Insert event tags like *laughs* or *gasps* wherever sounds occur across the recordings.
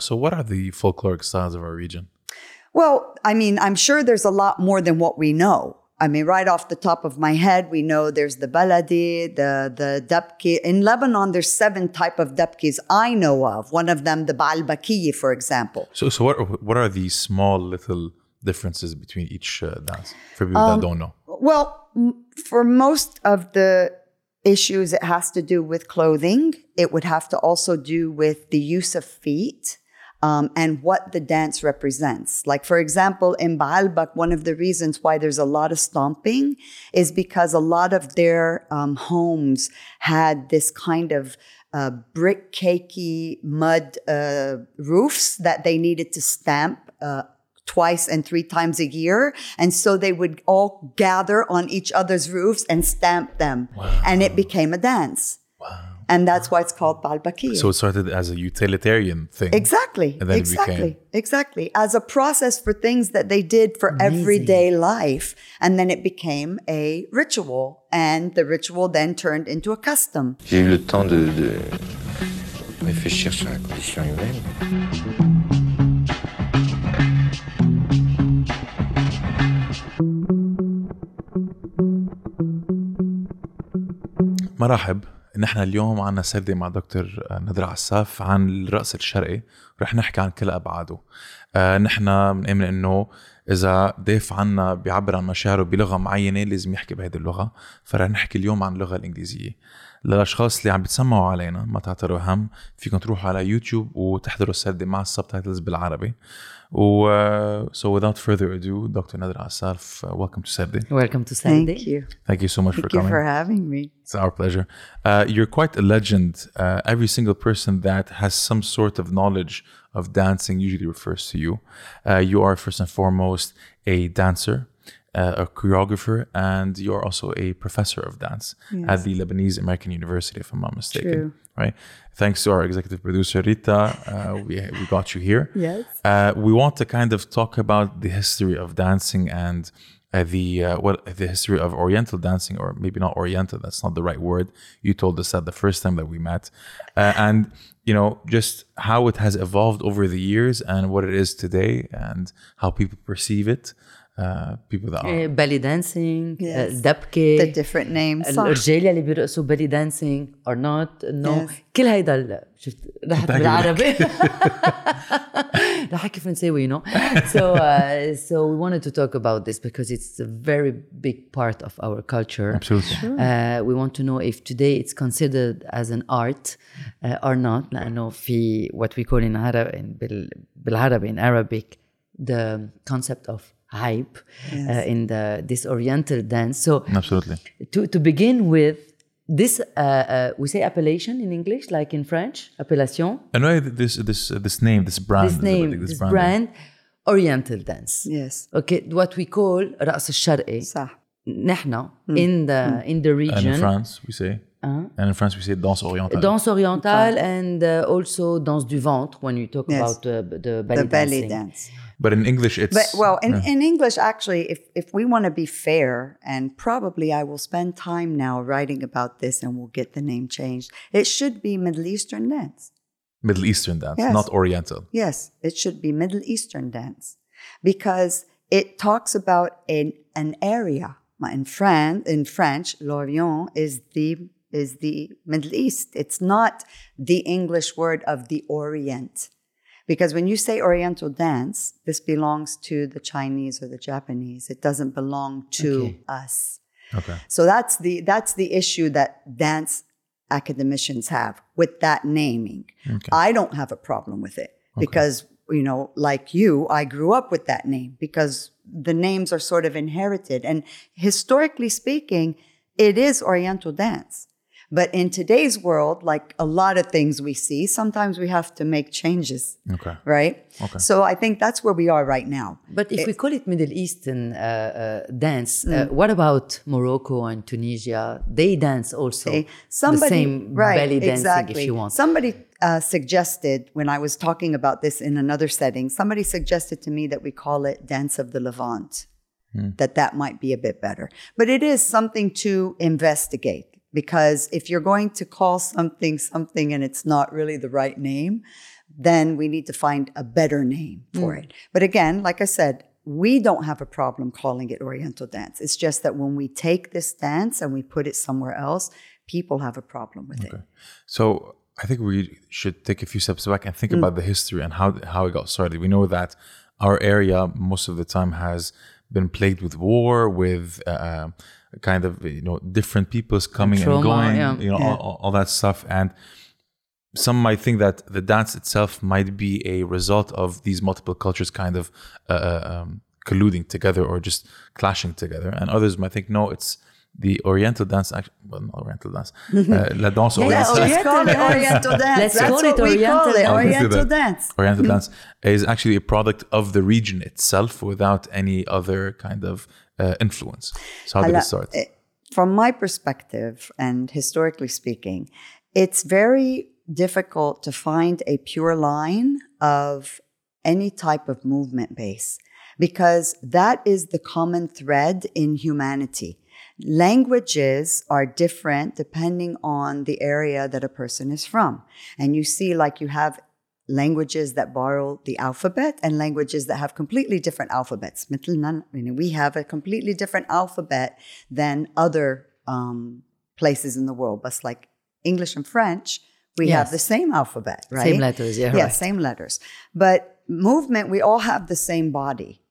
So, what are the folkloric styles of our region? Well, I mean, I'm sure there's a lot more than what we know. I mean, right off the top of my head, we know there's the baladi, the the dabki. In Lebanon, there's seven type of dabkis I know of. One of them, the ba'al for example. So, so what what are these small little differences between each uh, dance for people um, that don't know? Well, for most of the issues, it has to do with clothing. It would have to also do with the use of feet um, and what the dance represents. Like, for example, in Baalbek, one of the reasons why there's a lot of stomping is because a lot of their um, homes had this kind of uh, brick cakey mud uh, roofs that they needed to stamp uh, twice and three times a year. And so they would all gather on each other's roofs and stamp them. Wow. And it became a dance. Wow. And that's why it's called Balbakir. So it started as a utilitarian thing. Exactly. exactly. Became... Exactly. As a process for things that they did for Amazing. everyday life. And then it became a ritual. And the ritual then turned into a custom. J'ai eu le temps de, de réfléchir sur la condition humaine. مرحب نحن اليوم عنا سردة مع دكتور نذر عساف عن الرأس الشرقي. رح نحكي عن كل أبعاده. آه نحن بنؤمن إنه إذا ضيف عنا بيعبر عن مشاعره بلغة معينة لازم يحكي بهذه اللغة. فرح نحكي اليوم عن اللغة الإنجليزية. للأشخاص اللي عم بتسمعوا علينا ما تعتروا هم فيكم تروحوا على يوتيوب وتحضروا السردة مع السبتايتلز بالعربي. Uh, so without further ado Dr. Nadra Assaf uh, welcome to Serde welcome to Serde thank you thank you so much thank for coming Thank you for having me it's our pleasure uh, you're quite a legend uh, every single person that has some sort of knowledge of dancing usually refers to you uh, you are first and foremost a dancer uh, a choreographer, and you're also a professor of dance yes. at the Lebanese American University, if I'm not mistaken. True. Right. Thanks to our executive producer Rita, uh, *laughs* we we got you here. Yes. Uh, we want to kind of talk about the history of dancing and. Uh, the uh, well, the history of Oriental dancing, or maybe not Oriental. That's not the right word. You told us that the first time that we met, uh, and you know just how it has evolved over the years and what it is today, and how people perceive it. Uh, people that are belly dancing yes. دبكة the different names الرجال اللي بيرقصوا belly dancing or not no yes. كل هيدا شفت رحت بالعربي رح كيف نسوي you know so uh, so we wanted to talk about this because it's a very big part of our culture absolutely uh, we want to know if today it's considered as an art uh, or not لأنه في what we call in Arab بالعربي in Arabic the concept of hype uh, yes. uh, in the this oriental dance. So absolutely. to, to begin with this uh, uh, we say appellation in english like in french appellation. I know this this uh, this name this brand this name this, this brand, oriental dance. Yes. Okay what we call raqs الشرقي صح hmm. in the mm. in the region and in france we say? Uh-huh. And in France, we say danse orientale. Danse orientale and uh, also danse du ventre when you talk yes. about uh, the belly, the belly dance. But in English, it's. But, well, in, in English, actually, if, if we want to be fair, and probably I will spend time now writing about this and we'll get the name changed, it should be Middle Eastern dance. Middle Eastern dance, yes. not Oriental. Yes, it should be Middle Eastern dance because it talks about an, an area. In, Fran- in French, l'Orient is the is the Middle East. It's not the English word of the Orient. Because when you say Oriental dance, this belongs to the Chinese or the Japanese. It doesn't belong to okay. us. Okay. So that's the that's the issue that dance academicians have with that naming. Okay. I don't have a problem with it okay. because you know, like you, I grew up with that name because the names are sort of inherited and historically speaking, it is Oriental dance. But in today's world, like a lot of things we see, sometimes we have to make changes. Okay. Right? Okay. So I think that's where we are right now. But if it, we call it Middle Eastern uh, uh, dance, uh, mm. uh, what about Morocco and Tunisia? They dance also okay. Somebody, the same right, belly dancing exactly. if you want. Somebody uh, suggested when I was talking about this in another setting, somebody suggested to me that we call it Dance of the Levant. Mm. That that might be a bit better, but it is something to investigate because if you're going to call something something and it's not really the right name, then we need to find a better name for it. But again, like I said, we don't have a problem calling it Oriental dance. It's just that when we take this dance and we put it somewhere else, people have a problem with it. So I think we should take a few steps back and think about the history and how how it got started. We know that our area most of the time has been plagued with war, with uh, kind of you know different peoples coming and, trauma, going, yeah. you know all, all- all that stuff. And some might think that the dance itself might be a result of these multiple cultures kind of uh, uh, um, colluding together or just clashing together, and others might think no, it's the Oriental dance. Actually, well, not Oriental dance, *laughs* uh, la danse Yeah, orientale. let's call it dance. Oriental dance. Let's That's call what it we call it, dance. Oriental Let's do that. dance. Oriental dance is actually a product of the region itself without any other kind of uh, influence. So how did it start? eh, From my perspective, and historically speaking, it's very difficult to find a pure line of any type of movement base because that is the common thread in humanity. Languages are different depending on the area that a person is from. And you see, like, you have languages that borrow the alphabet and languages that have completely different alphabets. We have a completely different alphabet than other um, places in the world. But like English and French, we yes. have the same alphabet, right? Same letters, yeah. Yeah, right. same letters. But movement, we all have the same body.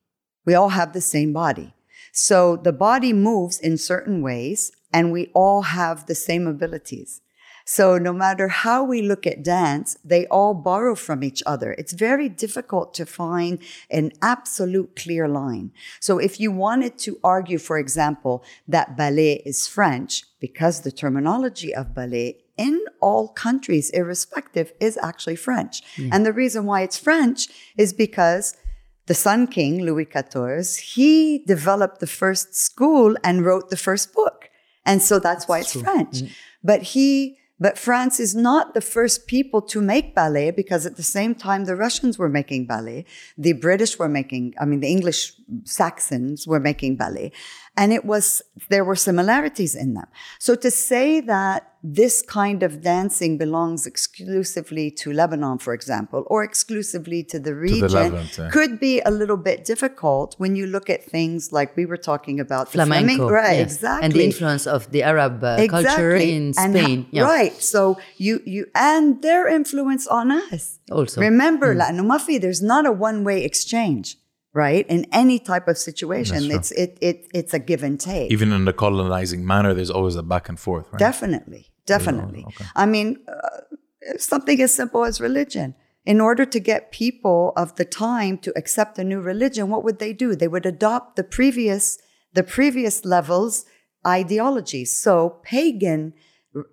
We all have the same body. So the body moves in certain ways, and we all have the same abilities. So no matter how we look at dance, they all borrow from each other. It's very difficult to find an absolute clear line. So if you wanted to argue, for example, that ballet is French, because the terminology of ballet in all countries, irrespective, is actually French. Hmm. And the reason why it's French is because the Sun King, Louis XIV, he developed the first school and wrote the first book. And so that's why it's French. Hmm. But he, but France is not the first people to make ballet because at the same time the Russians were making ballet, the British were making, I mean, the English Saxons were making ballet And it was, there were similarities in them. So to say that this kind of dancing belongs exclusively to Lebanon, for example, or exclusively to the region Levant, yeah. could be a little bit difficult when you look at things like we were talking about the Flamenco, right? yes. Exactly, and the influence of the Arab uh, culture in And Spain. ho- yeah. Right. So you you and their influence on us. Also. Remember, لأنه ما في- there's not a one-way exchange, right? In any type of situation, it's it, it it's a give and take. Even in the colonizing manner, there's always a back and forth, right? Definitely, definitely. I mean, uh, something as simple as religion. In order to get people of the time to accept a new religion, what would they do? They would adopt the previous the previous levels ideologies. So pagan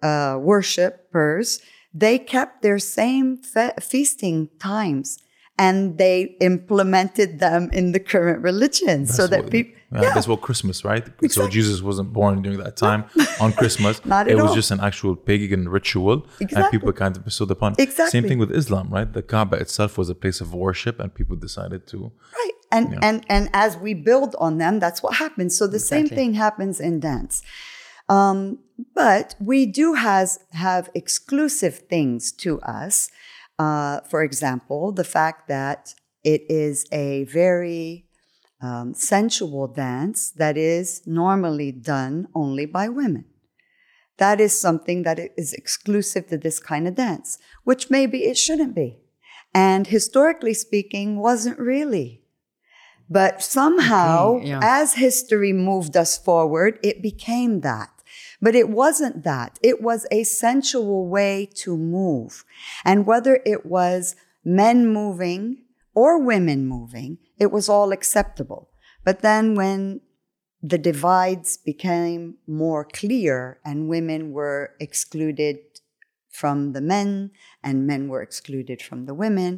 uh, worshippers they kept their same fe- feasting times and they implemented them in the current religion so that people yeah, that's what Christmas, right? So Jesus wasn't born during that time *laughs* on Christmas. Not at it was all. just an actual pagan ritual, and people kind of bestowed upon. Exactly. Same thing with Islam, right? The Kaaba itself was a place of worship, and people decided to. Right. And and and as we build on them, that's what happens. So the same thing happens in dance. Um, but we do has have exclusive things to us. Uh, for example, the fact that it is a very um, sensual dance that is normally done only by women. That is something that is exclusive to this kind of dance, which maybe it shouldn't be. And historically speaking, wasn't really. But somehow, Okay, yeah. as history moved us forward, it became that. But it wasn't that. It was a sensual way to move. And whether it was men moving or women moving, it was all acceptable. But then when the divides became more clear and women were excluded from the men and men were excluded from the women,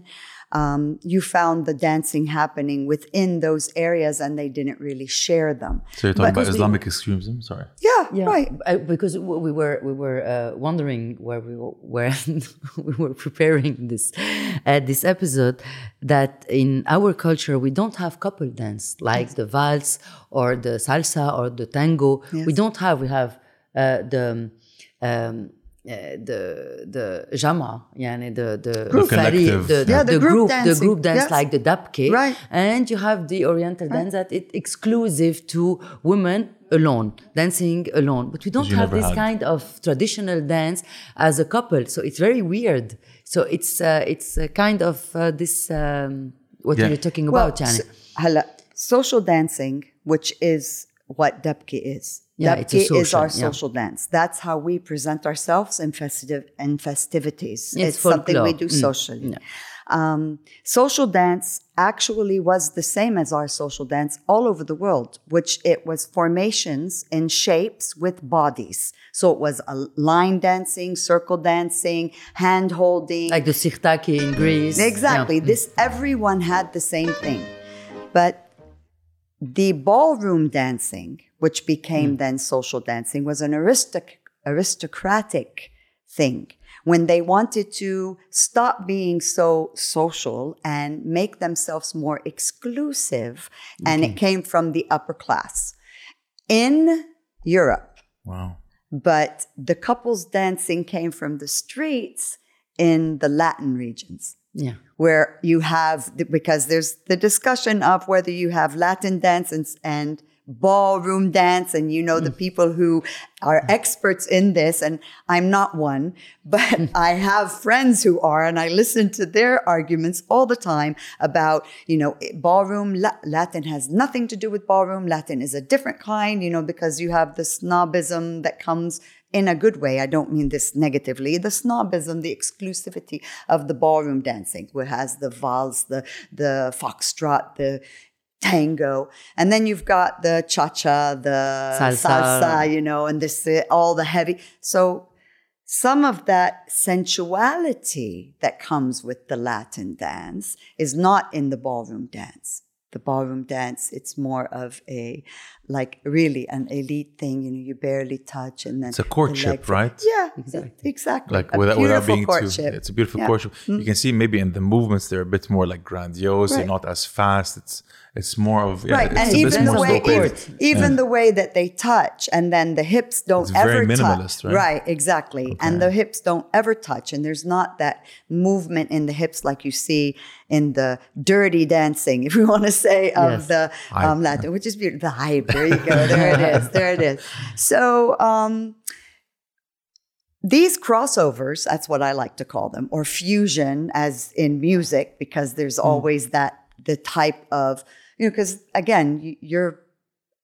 um, you found the dancing happening within those areas and they didn't really share them. So you're talking But- about Islamic extremism. Sorry. Yeah, Yeah, right. uh, because we were we were uh, wondering where we were, where *laughs* we were preparing this uh, this episode that in our culture we don't have couple dance like the vals or the salsa or the tango. We don't have. We have uh, the um, Euh, the the jama yani the the group the, the, yeah, the, the, group, the group dance yes. like the dabke right. and you have the oriental right. dance that it's exclusive to women alone dancing alone but we don't have this had. kind of traditional dance as a couple so it's very weird so it's uh, it's kind of uh, this um, what yeah. are you talking well, about Janet? So, social dancing which is what dabke is yeah, it's a Dubke is social, our yeah. social dance. That's how we present ourselves in festive in festivities. It's something we do Mm, socially. Um, social dance actually was the same as our social dance all over the world, which it was formations in shapes with bodies. So it was a line dancing, circle dancing, hand holding, like the sirtaki in Greece Exactly. Yeah. This everyone had the same thing. But the ballroom dancing, which became hmm. then social dancing, was an aristoc- aristocratic thing. When they wanted to stop being so social and make themselves more exclusive, and it came from the upper class. In Europe, Wow. but the couples dancing came from the streets in the Latin regions yeah where you have because there's the discussion of whether you have Latin dance and, and ballroom dance and you know the mm. people who are mm. experts in this and I'm not one *laughs* but mm. I have friends who are and I listen to their arguments all the time about you know eh, ballroom Latin has nothing to do with ballroom Latin is a different kind you know because you have the snobism that comes in a good way. I don't mean this negatively. The snobism, the exclusivity of the ballroom dancing, where has the vals, the the foxtrot, the tango, and then you've got the cha cha, the Salsa. salsa, you know, and this uh, all the heavy. So some of that sensuality that comes with the Latin dance is not in the ballroom dance. The ballroom dance, it's more of a like really an elite thing. You know, you barely touch, and then It's a the right? Yeah, Exactly. exactly. Like A without, without being courtship. too, it's a beautiful Yeah. courtship. You can see maybe in the movements they're a bit more like grandiose. Right. They're not as fast. It's it's more of yeah, right, It's and a bit even the way slow even, paced. even the way that they touch, and then the hips don't It's very ever minimalist, touch. right? exactly, and the hips don't ever touch, and there's not that movement in the hips like you see in the dirty dancing, if we want to say, of Yes. the um, Latin, which is beautiful. The hype. There you go. There it is. *laughs* There it is. So. Um, these crossovers, that's what I like to call them, or fusion, as in music, because there's Hmm. always that the type of you know, because again, you- you're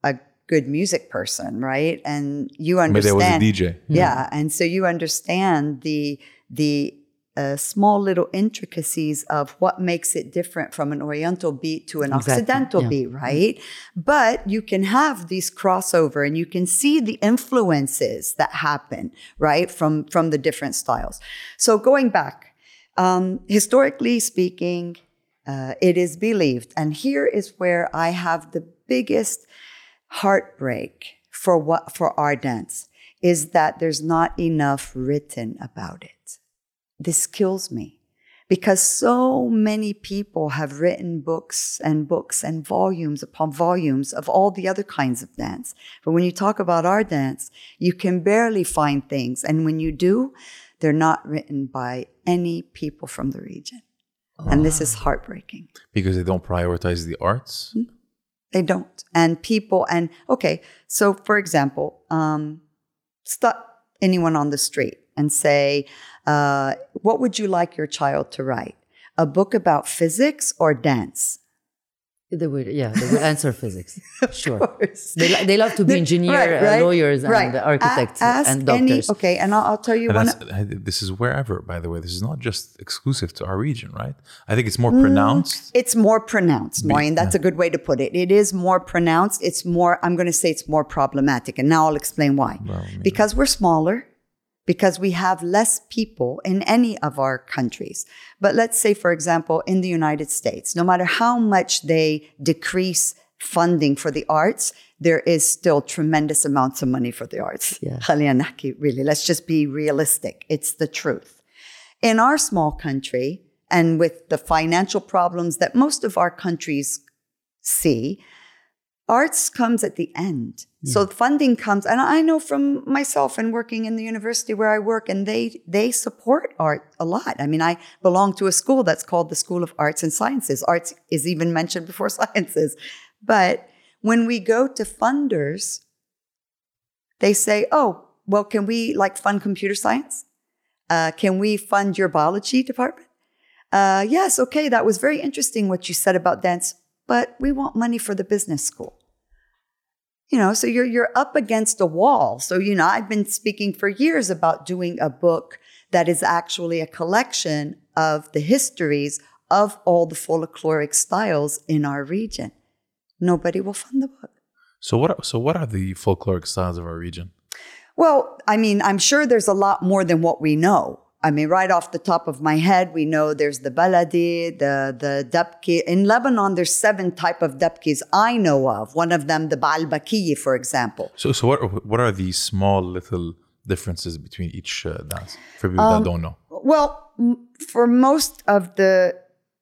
a good music person, right? And you understand. Maybe I was a DJ. Yeah, and so you understand the the uh, small little intricacies of what makes it different from an Oriental beat to an Exactly, Occidental yeah. beat, right? But you can have these crossover, and you can see the influences that happen, right, from from the different styles. So going back, um, historically speaking, uh, it is believed, and here is where I have the biggest heartbreak for what for our dance is that there's not enough written about it. This kills me because so many people have written books and books and volumes upon volumes of all the other kinds of dance. But when you talk about our dance, you can barely find things. And when you do, they're not written by any people from the region. And this is heartbreaking. Because they don't prioritize the arts. They don't. And people, and okay, so for example, um, stop anyone on the street and say, uh, What would you like your child to write? A book about physics or dance? They will, yeah, they will answer *laughs* physics. Sure. course. They, li- they love to be engineers, engineer, right, uh, right, lawyers, and architects A- ask and any- doctors. okay, and I'll, I'll tell you And one. uh, this is wherever, by the way. This is not just exclusive to our region, right? I think it's Mm. more pronounced. It's more pronounced, Maureen. That's a good way to put it. It is more pronounced. It's more, I'm going to say it's more problematic. And now I'll explain why. Because we're smaller, because we have less people in any of our countries. But let's say, for example, in the United States, no matter how much they decrease funding for the arts, there is still tremendous amounts of money for the arts. Yeah. *laughs* really, let's just be realistic. It's the truth. In our small country, and with the financial problems that most of our countries see, arts comes at the end. So funding comes, and I know from myself and working in the university where I work, and they they support art a lot. I mean, I belong to a school that's called the School of Arts and Sciences. Arts is even mentioned before *laughs* sciences. But when we go to funders, they say, "Oh, well, can we like fund computer science? Uh, can we fund your biology department?" Uh, yes, okay, that was very interesting what you said about dance, but we want money for the business school you know so you're you're up against a wall so you know i've been speaking for years about doing a book that is actually a collection of the histories of all the folkloric styles in our region nobody will fund the book So what? Are, so what are the folkloric styles of our region? well i mean i'm sure there's a lot more than what we know I mean, right off the top of my head, we know there's the baladi, the the dabki. In Lebanon, there's seven type of dabkis I know of. One of them, the baalbakiyi, for example. So so what what are these small little differences between each uh, dance for people that don't know? Well, m- for most of the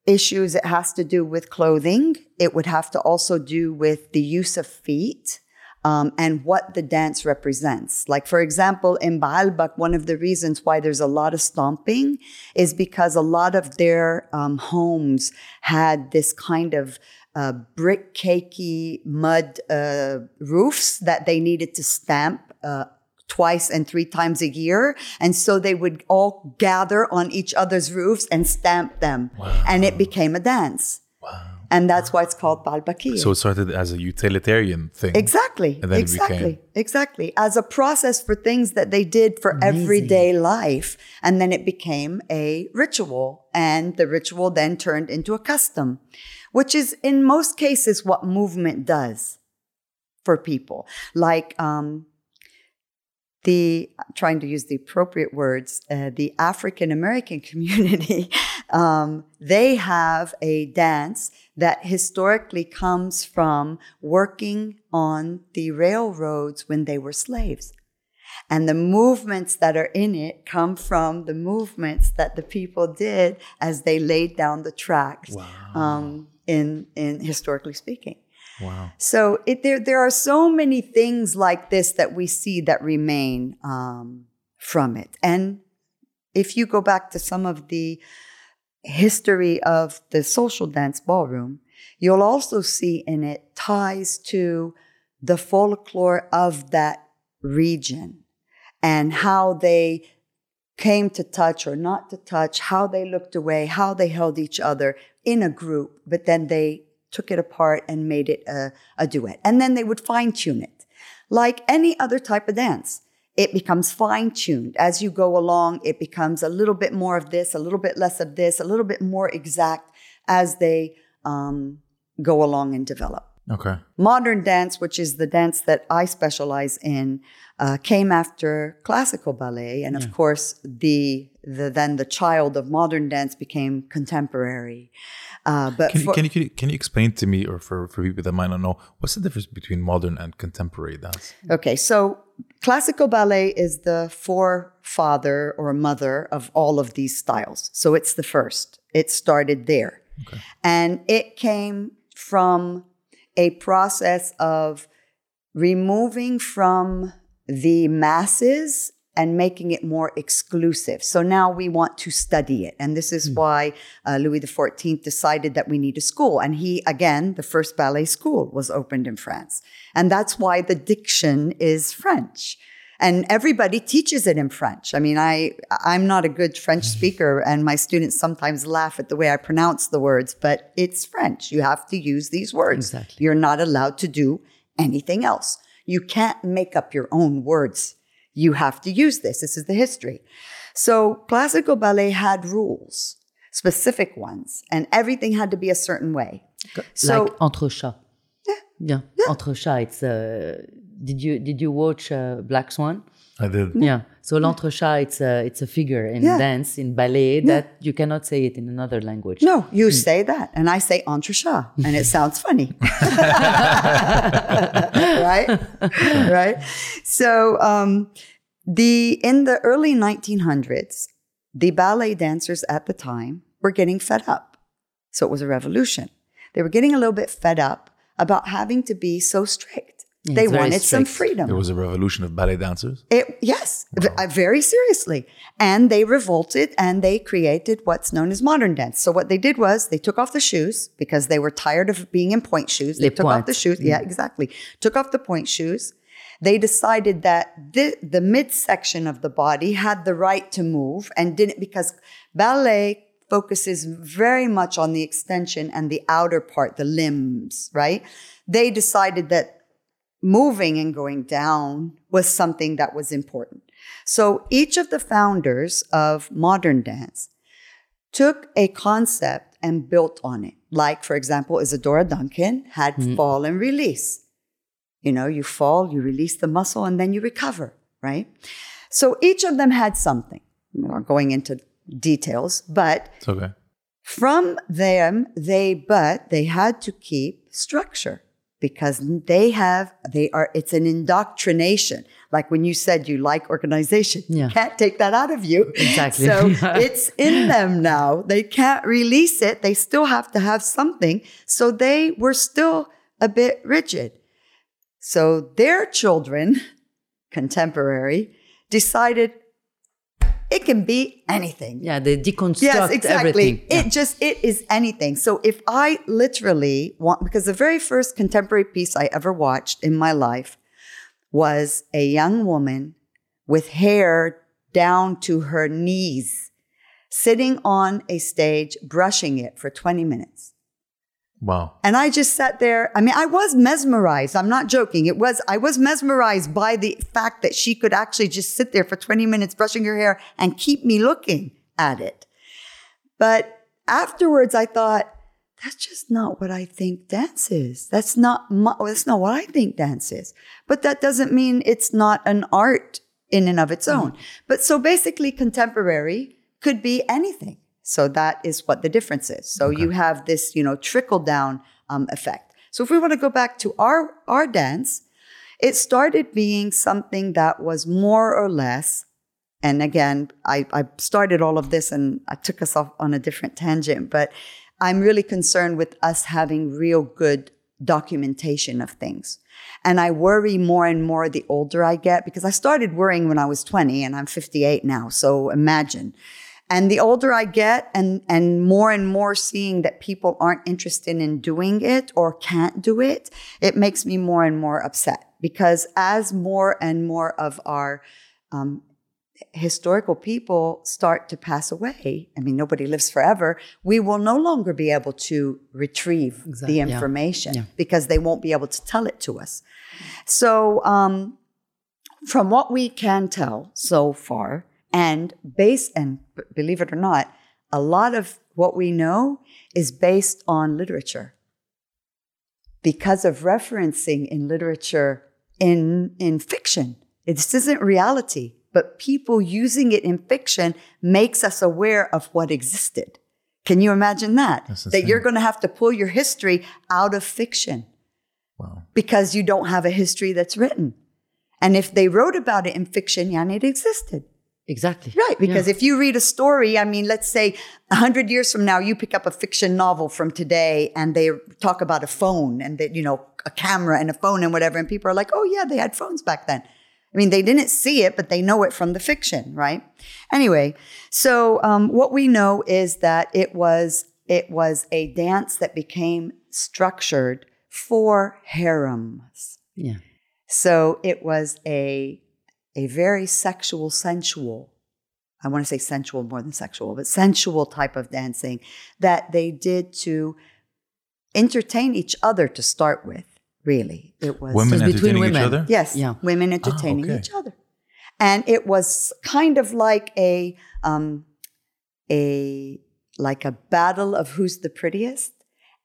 issues, it has to do with clothing. It would have to also do with the use of feet um, and what the dance represents. Like, for example, in Baalbek, one of the reasons why there's a lot of stomping is because a lot of their um, homes had this kind of uh, brick cakey mud uh, roofs that they needed to stamp. Uh, twice and three times a year. And so they would all gather on each other's roofs and stamp them. And it became a dance. And that's why it's called Balbaki. So it started as a utilitarian thing. Exactly. And then it exactly. became- Exactly. As a process for things that they did for everyday life. And then it became a ritual. And the ritual then turned into a custom, which is in most cases what movement does for people. Like, um, the trying to use the appropriate words, uh, the African American *laughs* community, um, they have a dance that historically comes from working on the railroads when they were slaves. And the movements that are in it come from the movements that the people did as they laid down the tracks, um, in, in historically speaking. Wow. So it, there, there are so many things like this that we see that remain um, from it. And if you go back to some of the history of the social dance ballroom, you'll also see in it ties to the folklore of that region and how they came to touch or not to touch, how they looked away, how they held each other in a group, but then they took it apart and made it a, a duet. And then they would fine tune it. Like any other type of dance, it becomes fine tuned. As you go along, it becomes a little bit more of this, a little bit less of this, a little bit more exact as they um, go along and develop. Okay. Modern dance, which is the dance that I specialize in, uh, came after classical ballet, and of course, the, the then the child of modern dance became contemporary. Uh, but Can, you for- can you can you can you explain to me, or for for people that might not know, what's the difference between modern and contemporary dance? Okay, so classical ballet is the forefather or mother of all of these styles. So it's the first. It started there. And it came from a process of removing from the masses and making it more exclusive. So now we want to study it. And this is why uh, Louis XIV decided that we need a school. And he, again, the first ballet school was opened in France. And that's why the diction is French. And everybody teaches it in French. I mean, I, I'm not a good French *laughs* speaker, and my students sometimes laugh at the way I pronounce the words, but it's French. You have to use these words. Exactly. You're not allowed to do anything else. You can't make up your own words. You have to use this. This is the history. So classical ballet had rules, specific ones, and everything had to be a certain way. So like entrechat. Yeah. Entrechat. It's uh, did you did you watch uh, Black Swan? I did. Yeah. So l'entrechat it's a it's a figure in Yeah. dance in ballet that you cannot say it in another language. no, you say that, and I say entrechat, and it sounds funny, *laughs* *laughs* right? right. So um, the in the early 1900s, the ballet dancers at the time were getting fed up. So it was a revolution. They were getting a little bit fed up about having to be so strict. Yeah, they it's very wanted some freedom. There was a revolution of ballet dancers. It, yes, v- uh, very seriously. And they revolted and they created what's known as modern dance. So what they did was they took off the shoes because they were tired of being in pointe shoes. They Les took off the pointes. shoes. Yeah, exactly. Took off the pointe shoes. They decided that the, the midsection of the body had the right to move and didn't because ballet focuses very much on the extension and the outer part, the limbs, right? They decided that moving and going down was something that was important. So each of the founders of modern dance took a concept and built on it. Like, for example, Isadora Duncan had mm. fall and release. You know, you fall, you release the muscle, and then you recover, right? So each of them had something. We're not going into details, but It's okay. from them they but they had to keep structure because they have they are it's an indoctrination. Like when you said you like organization Yeah. you can't take that out of you. Exactly. so *laughs* it's in them now. They can't release it. They still have to have something. So they were still a bit rigid. So their children contemporary decided it can be anything Yeah, they deconstruct Yes, exactly. everything. It just it is anything. So if I literally want because the very first contemporary piece I ever watched in my life was a young woman with hair down to her knees sitting on a stage brushing it for 20 minutes. Wow. And I just sat there. I mean, I was mesmerized. I'm not joking. It was, I was mesmerized by the fact that she could actually just sit there for 20 minutes brushing her hair and keep me looking at it. But afterwards, I thought, that's just not what I think dance is. That's not, my, that's not what I think dance is. But that doesn't mean it's not an art in and of its mm-hmm. own. But so basically, contemporary could be anything. So that is what the difference is. So you have this, you know, trickle down um, effect. So if we want to go back to our our dance, it started being something that was more or less. And again, I, I started all of this and I took us off on a different tangent, but I'm really concerned with us having real good documentation of things. And I worry more and more the older I get because I started worrying when I was 20 and I'm 58 now. So imagine. And the older I get and, and more and more seeing that people aren't interested in doing it or can't do it, it makes me more and more upset because as more and more of our um, historical people start to pass away, I mean, nobody lives forever, we will no longer be able to retrieve Exactly, the yeah. information Yeah. because they won't be able to tell it to us. So, um, from what we can tell so far, and based, and believe it or not, a lot of what we know is based on literature because of referencing in literature in, in fiction. This isn't reality, but people using it in fiction makes us aware of what existed. Can you imagine that? That you're going to have to pull your history out of fiction Wow. because you don't have a history that's written. And if they wrote about it in fiction, yeah, and it existed. Exactly. Right. Because if you read a story, I mean, let's say a hundred years from now, you pick up a fiction novel from today and they talk about a phone and that, you know, a camera and a phone and whatever. And people are like, oh yeah, they had phones back then. I mean, they didn't see it, but they know it from the fiction, right? Anyway, so um, what we know is that it was it was a dance that became structured for harems. Yeah. So it was a a very sexual, sensual. I want to say sensual more than sexual, but sensual type of dancing that they did to entertain each other to start with. Really, it was Women Just between entertaining each women. other? Yes, Yeah. women entertaining okay. each other, and it was kind of like a um, a like a battle of who's the prettiest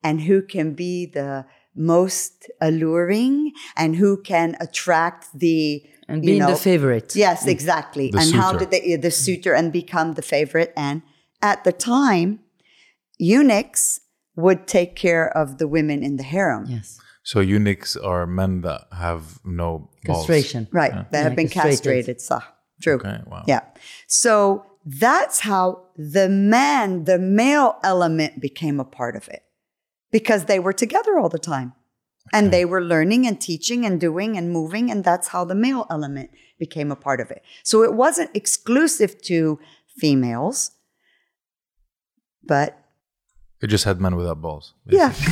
and who can be the most alluring and who can attract the And you being know, the favorite. Yes, mm. exactly. The and how did they the suitor and become the favorite? And at the time, eunuchs would take care of the women in the harem. Yes. So eunuchs are men that have no balls. Castration. Right. That have been castrated. castrated. So, true. Okay, wow. Yeah. So that's how the man, the male element became a part of it because they were together all the time. And they were learning and teaching and doing and moving, and that's how the male element became a part of it. So it wasn't exclusive to females, but It just had men without balls. yeah. *laughs*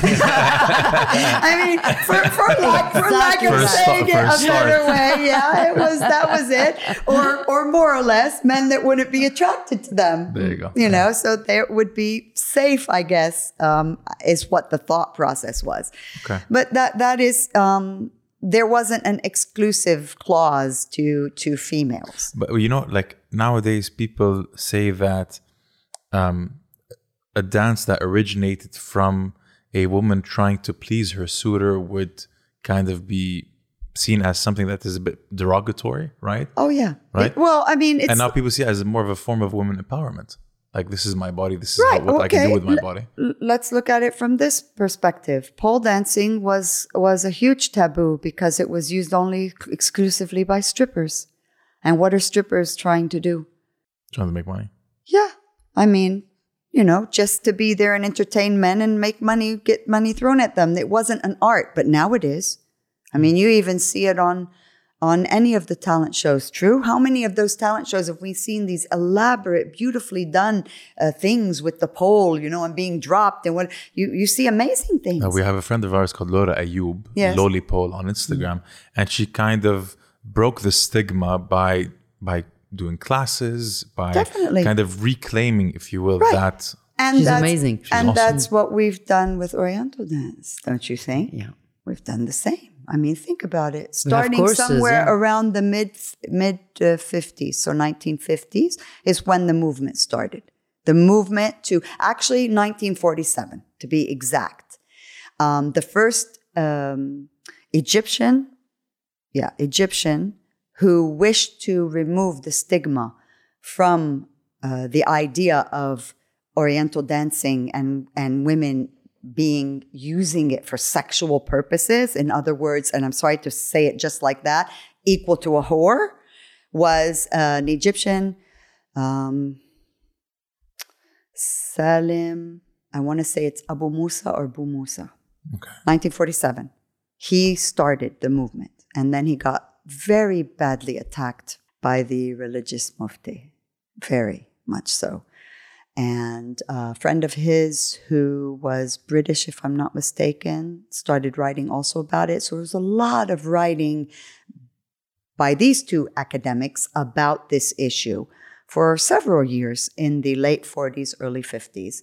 I mean, for, for *laughs* lack, for lack of For a sta- saying it for a a better start. way, yeah, it was that was it, or or more or less, men that wouldn't be attracted to them. There you go. You know, so they would be safe, I guess, um, is what the thought process was. Okay. But that that is um, there wasn't an exclusive clause to to females. But you know, like nowadays, people say that um, a dance that originated from a woman trying to please her suitor would kind of be seen as something that is a bit derogatory, right? Oh yeah, Right. It- well, I mean, it's and now people see it as more of a form of women empowerment. Like this is my body. This is Right, what I can do with my body. Let's look at it from this perspective. Pole dancing was was a huge taboo because it was used only exclusively by strippers. And what are strippers trying to do? Trying to make money. Yeah, I mean, you know, just to be there and entertain men and make money, get money thrown at them. It wasn't an art, but now it is. I mean, you even see it on on any of the talent shows. True. How many of those talent shows have we seen these elaborate, beautifully done uh, things with the pole, you know, and being dropped and what you you see amazing things. Uh, we have a friend of ours called Laura Ayoub, Yes. Loli Pole on Instagram, and she kind of broke the stigma by by doing classes, by Definitely. kind of reclaiming, if you will, Right. that and She's that's- amazing. She's and awesome. that's what we've done with Oriental dance, don't you think? Yeah. We've done the same. I mean, think about it. Starting courses, somewhere yeah. around the mid mid uh, 50s, so 1950s is when the movement started. The movement to actually 1947 to be exact. Um, the first um, Egyptian, yeah, Egyptian who wished to remove the stigma from uh, the idea of Oriental dancing and and women being using it for sexual purposes. In other words, and I'm sorry to say it just like that, equal to a whore, was uh, an Egyptian um, Salim. I want to say it's Abu Musa or Bu Musa. Okay. 1947. He started the movement, and then he got very badly attacked by the religious mufti, very much so. And a friend of his who was British, if I'm not mistaken, started writing also about it. So there was a lot of writing by these two academics about this issue for several years in the late 40s, early 50s.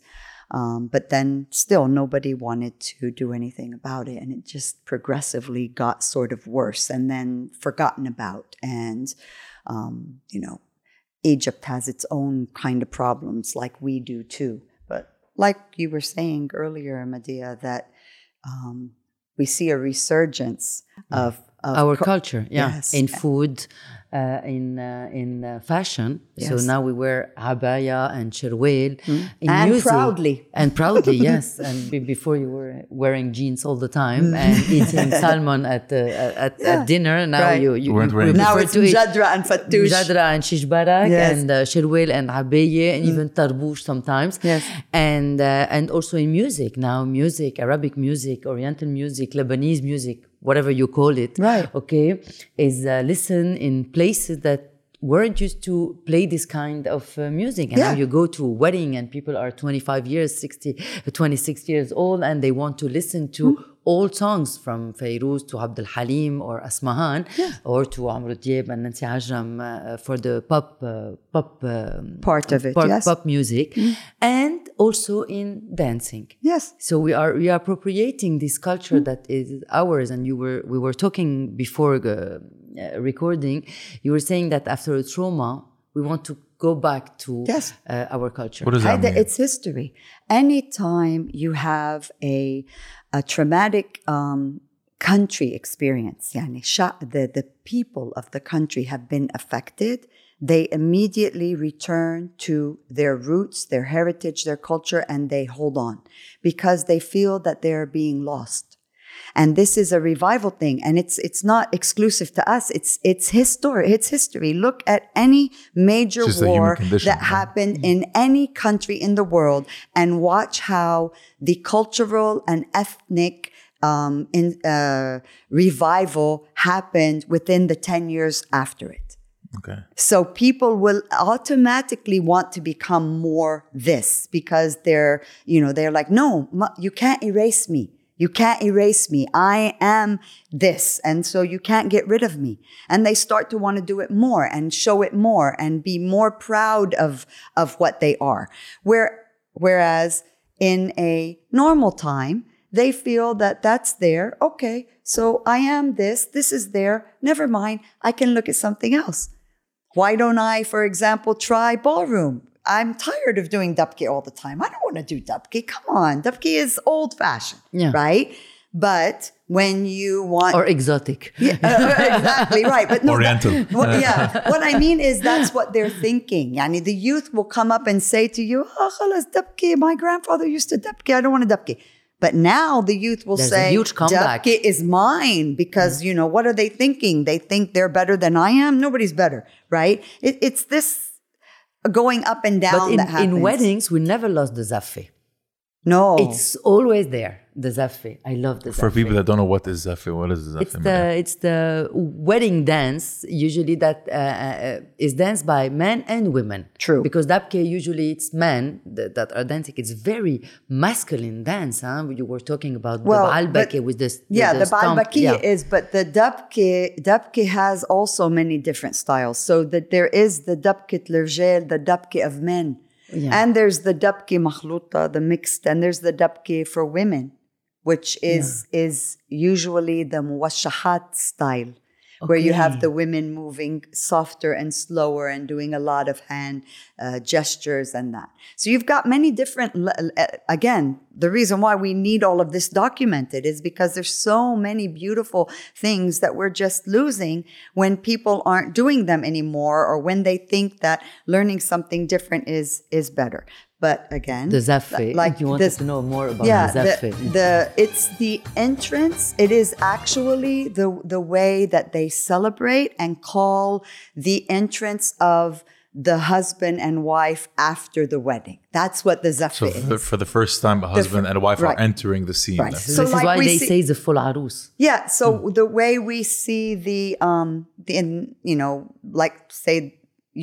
Um, but then still, nobody wanted to do anything about it. And it just progressively got sort of worse and then forgotten about. And, um, you know, Egypt has its own kind of problems like we do too. But like you were saying earlier, Medea, that um, we see a resurgence of, of our co- culture yeah Yes. in food uh, in uh, in uh, fashion so now we wear abaya and shirwel in And music. proudly. and proudly *laughs* yes and be- before you were wearing jeans all the time and eating *laughs* salmon at the at, at dinner now Right. you you, Weren't you wearing- Now prefer it's to eat Mjadra and Fattoush. Mjadra and shish barak Yes. Mm. and uh, shirwel and abaye and even tarbouche sometimes Yes. and uh, and also in music now music Arabic music Oriental music Lebanese music whatever you call it Right. okay is uh, listen in places that weren't used to play this kind of uh, music. And now you go to a wedding and people are 25 years 60 26 years old and they want to listen to Hmm. old songs from Fairuz to Abdul Halim or Asmahan or to Amr Diab and Nancy Ajram uh, for the pop uh, pop um, Part of it, pop, yes. Pop music and also in dancing. Yes. so we are we are appropriating this culture that is ours. And you were we were talking before uh, recording you were saying that after a trauma we want to go back to Yes. uh, our culture what does that Hada- mean? It's history. Anytime you have a, a traumatic um, country experience, yani the, the people of the country have been affected, they immediately return to their roots, their heritage, their culture, and they hold on because they feel that they're being lost. And this is a revival thing, and it's it's not exclusive to us. It's it's history. It's history. Look at any major It's just a human war that right? happened in any country in the world, and watch how the cultural and ethnic um, in, uh, revival happened within the 10 years after it. Okay. So people will automatically want to become more this because they're, you know, they're like, no, you can't erase me. You can't erase me. I am this. And so you can't get rid of me. And they start to want to do it more and show it more and be more proud of, of what they are. Where, whereas in a normal time, they feel that that's there. Okay. So I am this. This is there. Never mind. I can look at something else. Why don't I, for example, try ballroom? I'm tired of doing dubke all the time. I don't want to do dubke. Come on. Dubke is old fashioned, Yeah. right? But when you want Or exotic. uh, exactly *laughs* right. But no, Oriental. that- *laughs* what, yeah, *laughs* what I mean is that's what they're thinking. Yani the youth will come up and say to you, "Oh, khalas, dabke. My grandfather used to dabke. I don't want to dabke." But now the youth will There's a say, huge comeback. "Dabke is mine," because you know what are they thinking? They think they're better than I am. Nobody's better, right? It, it's this going up and down But in, that happens. in weddings, we never lost the zaffe. No, It's always there, the zaffe. I love the For people that don't know what is Zafi, what is Zafi? it's the it's the wedding dance usually that uh, uh, is danced by men and women. True. Because dabke usually it's men that, that are dancing. It's very masculine dance. Huh? You were talking about Well, the but- baalbeke with this. yeah, the stomp. balbaki Yeah. is, but the dabke, dabke has also many different styles. So that there is the dabke l'rjal, the dabke of men. Yeah. And there's the dabke makhluta, the mixed, and there's the dabke for women, which is is usually the muwashahat style. Where you have the women moving softer and slower and doing a lot of hand uh, gestures and that. So you've got many different, uh, again, the reason why we need all of this documented is because there's so many beautiful things that we're just losing when people aren't doing them anymore or when they think that learning something different is, is better. But again, The zaffe. like you wanted this- to know more about yeah, the zaffe. the, the it's the entrance. It is actually the the way that they celebrate and call the entrance of the husband and wife after the wedding. That's what the So zaffe for, is. for the first time, a husband and a wife right. are entering the scene. Right. That's- So this like is why they see- say the full arus. Yeah. So the way we see the um the in you know like say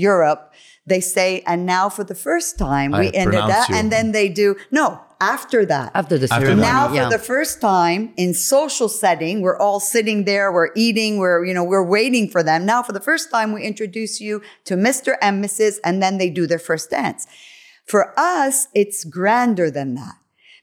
Europe, they say, and now for the first time we I ended pronounce that, you. and then they do no after that. After the ceremony. that. now yeah. for the first time in social setting we're all sitting there we're eating we're you know we're waiting for them now for the first time we introduce you to mr and mrs and then they do their first dance for us it's grander than that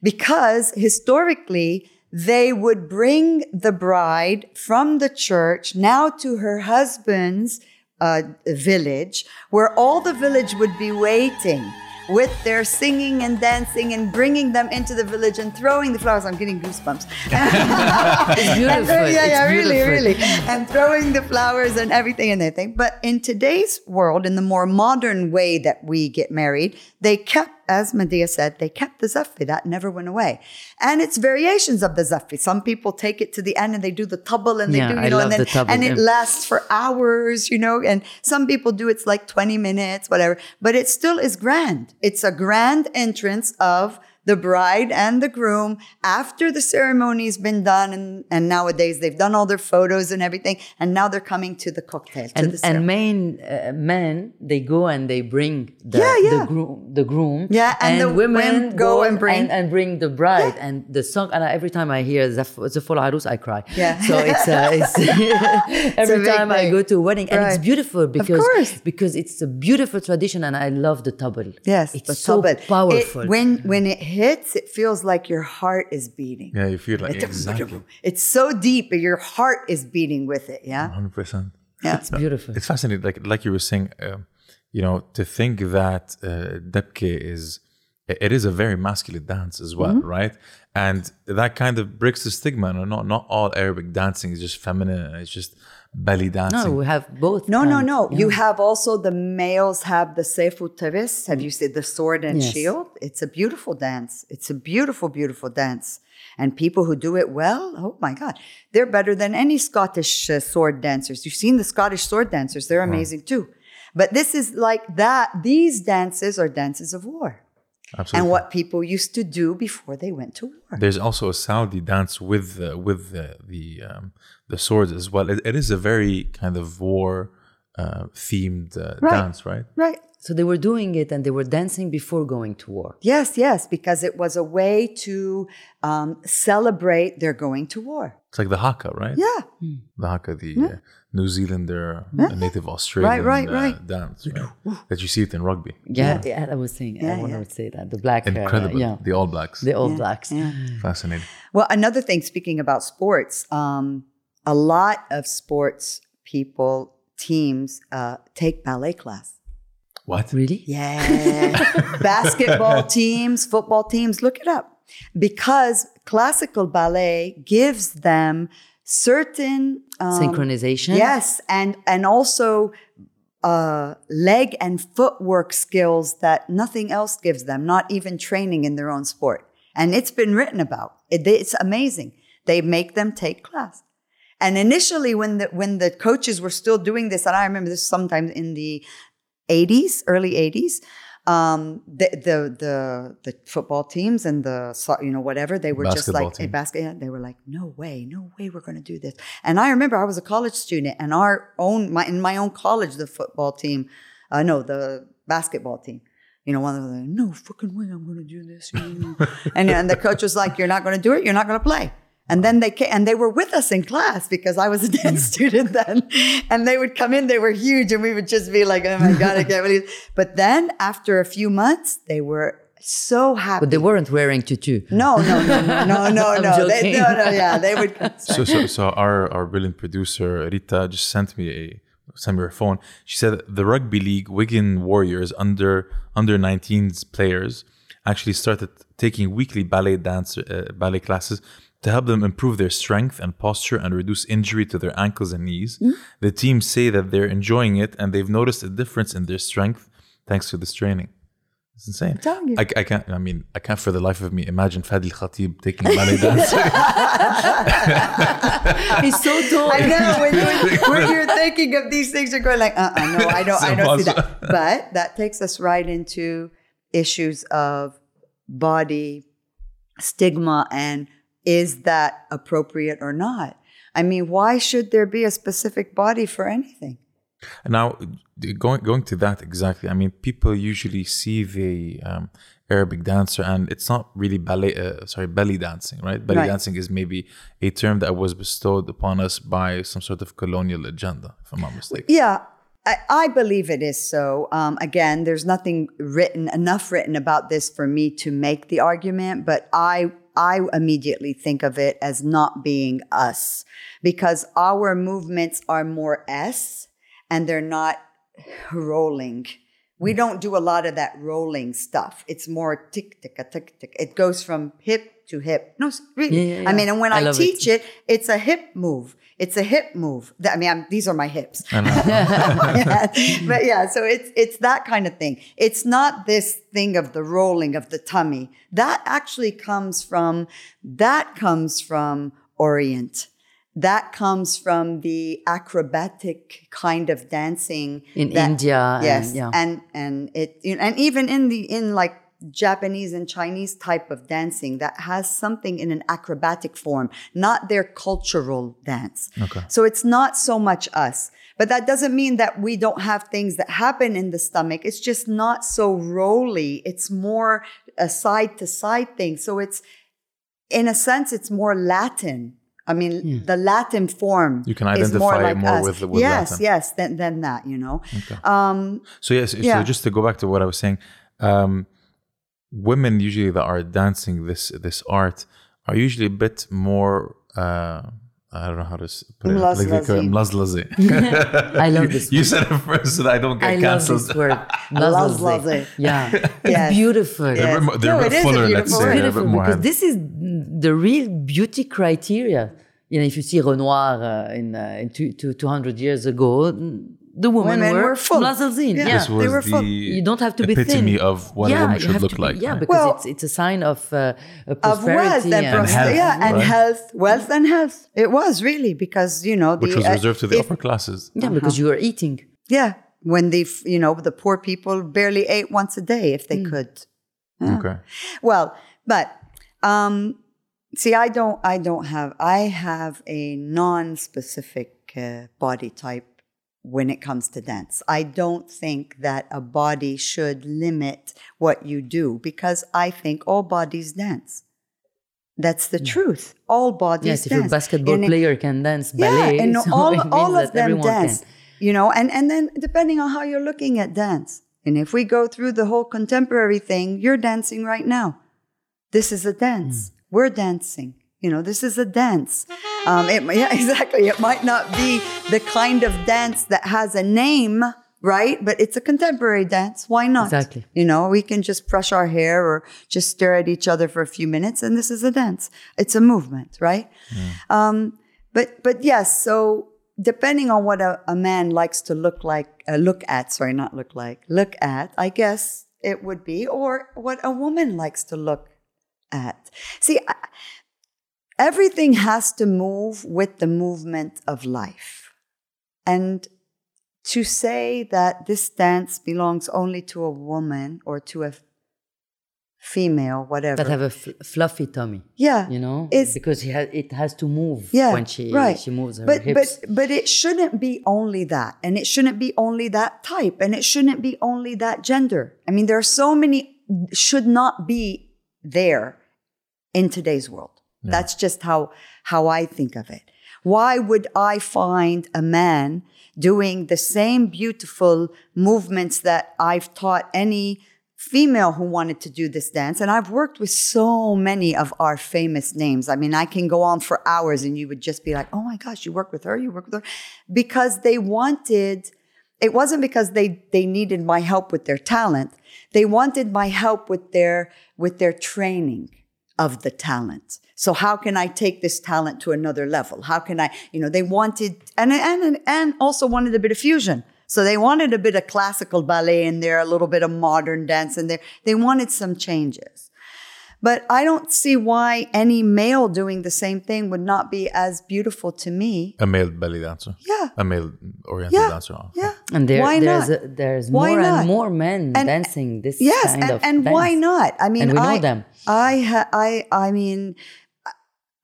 because historically they would bring the bride from the church now to her husband's uh, village where all the village would be waiting with their singing and dancing and bringing them into the village and throwing the flowers. I'm getting goosebumps. *laughs* *laughs* It's beautiful. Throw- yeah, It's yeah, really, really. And throwing the flowers and everything and everything. But in today's world, in the more modern way that we get married, they kept, as Medea said, they kept the zaffi. That never went away. And it's variations of the zaffi. Some people take it to the end and they do the tubble and they Yeah, do, you I know, and then the and it lasts for hours, you know, and some people do it's like 20 minutes, whatever, but it still is grand. It's a grand entrance of the bride and the groom after the ceremony's been done. And, and nowadays they've done all their photos and everything. And now they're coming to the cocktail, to and the and main uh, men they go and they bring the Yeah, yeah. the groom the groom Yeah, and the women women go and bring- and, and bring the bride and the song and every time I hear full arus I cry Yeah. so it's, uh, it's *laughs* *laughs* every big time I go to a wedding and it's beautiful because because it's a beautiful tradition and I love the tabal Yes, it's so tablet. It- powerful when when it hits, it feels like your heart is beating. yeah, you feel like It's, exactly. it's so deep, but your heart is beating with it. Yeah. 100%. Yeah. it's beautiful It's fascinating. Like like you were saying, um, you know, to think that uh, debke is it it is a very masculine dance as well, Mm-hmm. right? And that kind of breaks the stigma. No, not not all Arabic dancing is just feminine. It's just belly dancing. no we have both No, no, kinds. no. You have also the males have the Seifu Tavis. Have you seen the sword and Yes. shield? It's a beautiful dance. It's a beautiful, beautiful dance. And people who do it well, oh my God, they're better than any Scottish uh, sword dancers. You've seen the Scottish sword dancers, they're amazing too. But this is like that. These dances are dances of war. Absolutely. and what people used to do before they went to war. There's also a Saudi dance with the, with the the, um, the swords as well. It, it is a very kind of war uh, themed uh, Right. dance, right? Right. So they were doing it and they were dancing before going to war. Yes, yes, because it was a way to um, celebrate their going to war. It's like the haka, right? Yeah. The haka, the uh, New Zealander, uh, native Australian right, uh, right. dance, right? that you see it in rugby. Yeah, yeah, I was saying, Yeah, I want yeah. to say that. The black, uh, Incredible. yeah, The All Blacks. the All Blacks. Fascinating. Well, another thing, speaking about sports, um, a lot of sports people, teams, uh, take ballet class. What? Really? Yeah. *laughs* Basketball teams, football teams, look it up. Because classical ballet gives them certain um, Synchronization. Yes, and and also uh, leg and footwork skills that nothing else gives them, not even training in their own sport. And it's been written about. It, it's amazing. They make them take class. And initially, when the when the coaches were still doing this, and I remember this sometimes in the 80s, early 80s, um, the, the the the football teams and the you know whatever they were just Basketball like a basket. They were like, no way, no way, we're going to do this. And I remember I was a college student, and our own my in my own college, the football team, uh, no, the basketball team. You know, one of them, no fucking way, I'm going to do this. *laughs* and and the coach was like, you're not going to do it. You're not going to play. And then they came, and they were with us in class because I was a *laughs* dance student then. And they would come in, they were huge, and we would just be like, oh my God, I can't believe it. *laughs* But then after a few months, they were so happy. But they weren't wearing tutu. no, no, no, no, no, no, *laughs* no. They, joking. no, no, yeah. They would so, so, so our, our brilliant producer Rita just sent me a sent me her phone. She said the rugby league Wigan Warriors under under 19s players actually started taking weekly ballet dance uh, ballet classes to help them improve their strength and posture and reduce injury to their ankles and knees. The team say that they're enjoying it and they've noticed a difference in their strength thanks to this training. It's insane. telling you. I, I can't. I mean, I can't for the life of me imagine Fadi Khatib taking ballet *laughs* dance. *laughs* He's so tall. I know when, you, *laughs* when you're thinking of these things, you're going like, uh, uh no, I don't, I don't see that. But that takes us right into issues of body stigma and is that appropriate or not? I mean, why should there be a specific body for anything? Now, going going to that exactly. I mean, people usually see the um, Arabic dancer, and it's not really ballet. Uh, sorry, belly dancing, right? Belly Right. dancing is maybe a term that was bestowed upon us by some sort of colonial agenda, if I'm not mistaken. Yeah, I, I believe it is so. Um, again, there's nothing written enough written about this for me to make the argument, but I I immediately think of it as not being us because our movements are more S and they're not rolling. We hmm. don't do a lot of that rolling stuff. It's more tick tick a tick tick. It goes from hip to hip. No, really. Yeah, yeah, I mean, and when I I, love it. teach it. it's a hip move. It's a hip move. I mean, I'm, these are my hips. *laughs* Yeah. *laughs* But yeah, so it's it's that kind of thing. It's not this thing of the rolling of the tummy. That actually comes from that comes from Orient. That comes from the acrobatic kind of dancing In that- India and- Yes, yeah. and and it you know, and even in the in like Japanese and Chinese type of dancing that has something in an acrobatic form, not their cultural dance. Okay. So it's not so much us. But that doesn't mean that we don't have things that happen in the stomach. It's just not so rolly. It's more a side to side thing. So it's, in a sense, it's more Latin. I mean, the Latin form. You can is more identify like more with- with yes, Latin. yes, than, than that, you know. Um, So yes, so just to go back to what I was saying, um, women usually that are dancing this this art are usually a bit more. Uh, I don't know how to put it. Mlazlazi. Mlazlazi. *laughs* I love *laughs* this You word. said it first, so that I don't get I love cancelled. this word. *laughs* Mlazlazi. Mlazlazi. Yeah. Yes. It's beautiful. They're a bit more- they're No, a it bit is a fuller, let's say. word. A bit beautiful more because this is the real beauty criteria. You know, if you see Renoir uh, in, uh, in two, two, 200 years ago, the women, Women were, were full. Mlazalzin. Yeah. Yeah. This they was were the full. You don't have to be epitome thin. of what a woman should look be- like. Yeah, right? because Well- it's, it's a sign of, uh, of prosperity wealth and, and, pros- health, yeah, and right? health, wealth and health. It was really because you know the which was uh, reserved to the if- upper classes. yeah, because you were eating. Yeah, when the you know the poor people barely ate once a day if Mm. they could. Okay. Well, but um, see, I don't. I don't have. I have a non-specific uh, body type when it comes to dance. I don't think that a body should limit what you do because I think all bodies dance. That's the truth. All bodies Yes, if dance. your basketball And it- player can dance ballet, yeah, and so *laughs* all, all of them dance. Can. You know, and, and then depending on how you're looking at dance. And if we go through the whole contemporary thing, you're dancing right now. This is a dance. Hmm. We're dancing. You know, this is a dance. Um, it, yeah, *laughs* exactly. It might not be the kind of dance that has a name, right? But it's a contemporary dance. Why not? Exactly. You know, we can just brush our hair or just stare at each other for a few minutes, and this is a dance. It's a movement, right? Um, but but yes, so depending on what a, a man likes to look like, uh, look at, sorry, not look like, look at, I guess it would be, or what a woman likes to look at. See, I, everything has to move with the movement of life. And to say that this dance belongs only to a woman or to a female, whatever. That have a fl- fluffy tummy. yeah. You know, It's- because he has, it has to move yeah, when she right. she moves her but, hips. But but it shouldn't be only that, and it shouldn't be only that type, and it shouldn't be only that gender. I mean, there are so many should not be there in today's world. That's just how how I think of it. Why would I find a man doing the same beautiful movements that I've taught any female who wanted to do this dance? And I've worked with so many of our famous names. I mean, I can go on for hours and you would just be like, oh my gosh, you work with her, you work with her. Because they wanted, it wasn't because they, they needed my help with their talent. They wanted my help with their, with their training of the talent. So how can I take this talent to another level? How can I, you know, they wanted and and and also wanted a bit of fusion. So they wanted a bit of classical ballet in there, a little bit of modern dance in there. They wanted some changes. But I don't see why any male doing the same thing would not be as beautiful to me. A male belly dancer. Yeah. A male oriented Yeah. dancer. Oh, yeah. and there, why there's not? a, there's Why more not? and more men And- dancing this Yes, kind and, of and why not? I mean, And we know I, them. I, ha- I, I mean,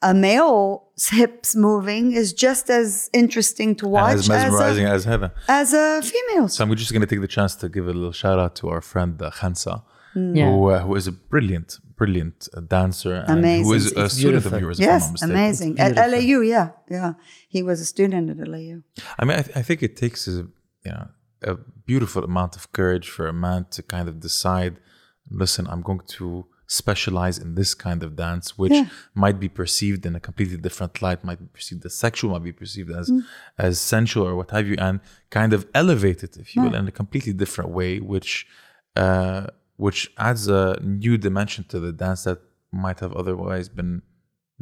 a male's hips moving is just as interesting to watch As mesmerizing as as heaven. a, as a female's. So I'm just going to take the chance to give a little shout out to our friend uh, Khansa, Yeah. who, uh, who is a brilliant, brilliant uh, dancer and who Amazing. is a It's student beautiful. of yours. if I'm not yes, amazing. At. LAU, yeah, yeah. He was a student at LAU. I mean, I, th- I think it takes a, you know, a beautiful amount of courage for a man to kind of decide, listen, I'm going to specialize in this kind of dance, which Yeah. might be perceived in a completely different light, might be perceived as sexual, might be perceived as Mm. as sensual or what have you, and kind of elevate it, if you will, in a completely different way, which uh, which adds a new dimension to the dance that might have otherwise been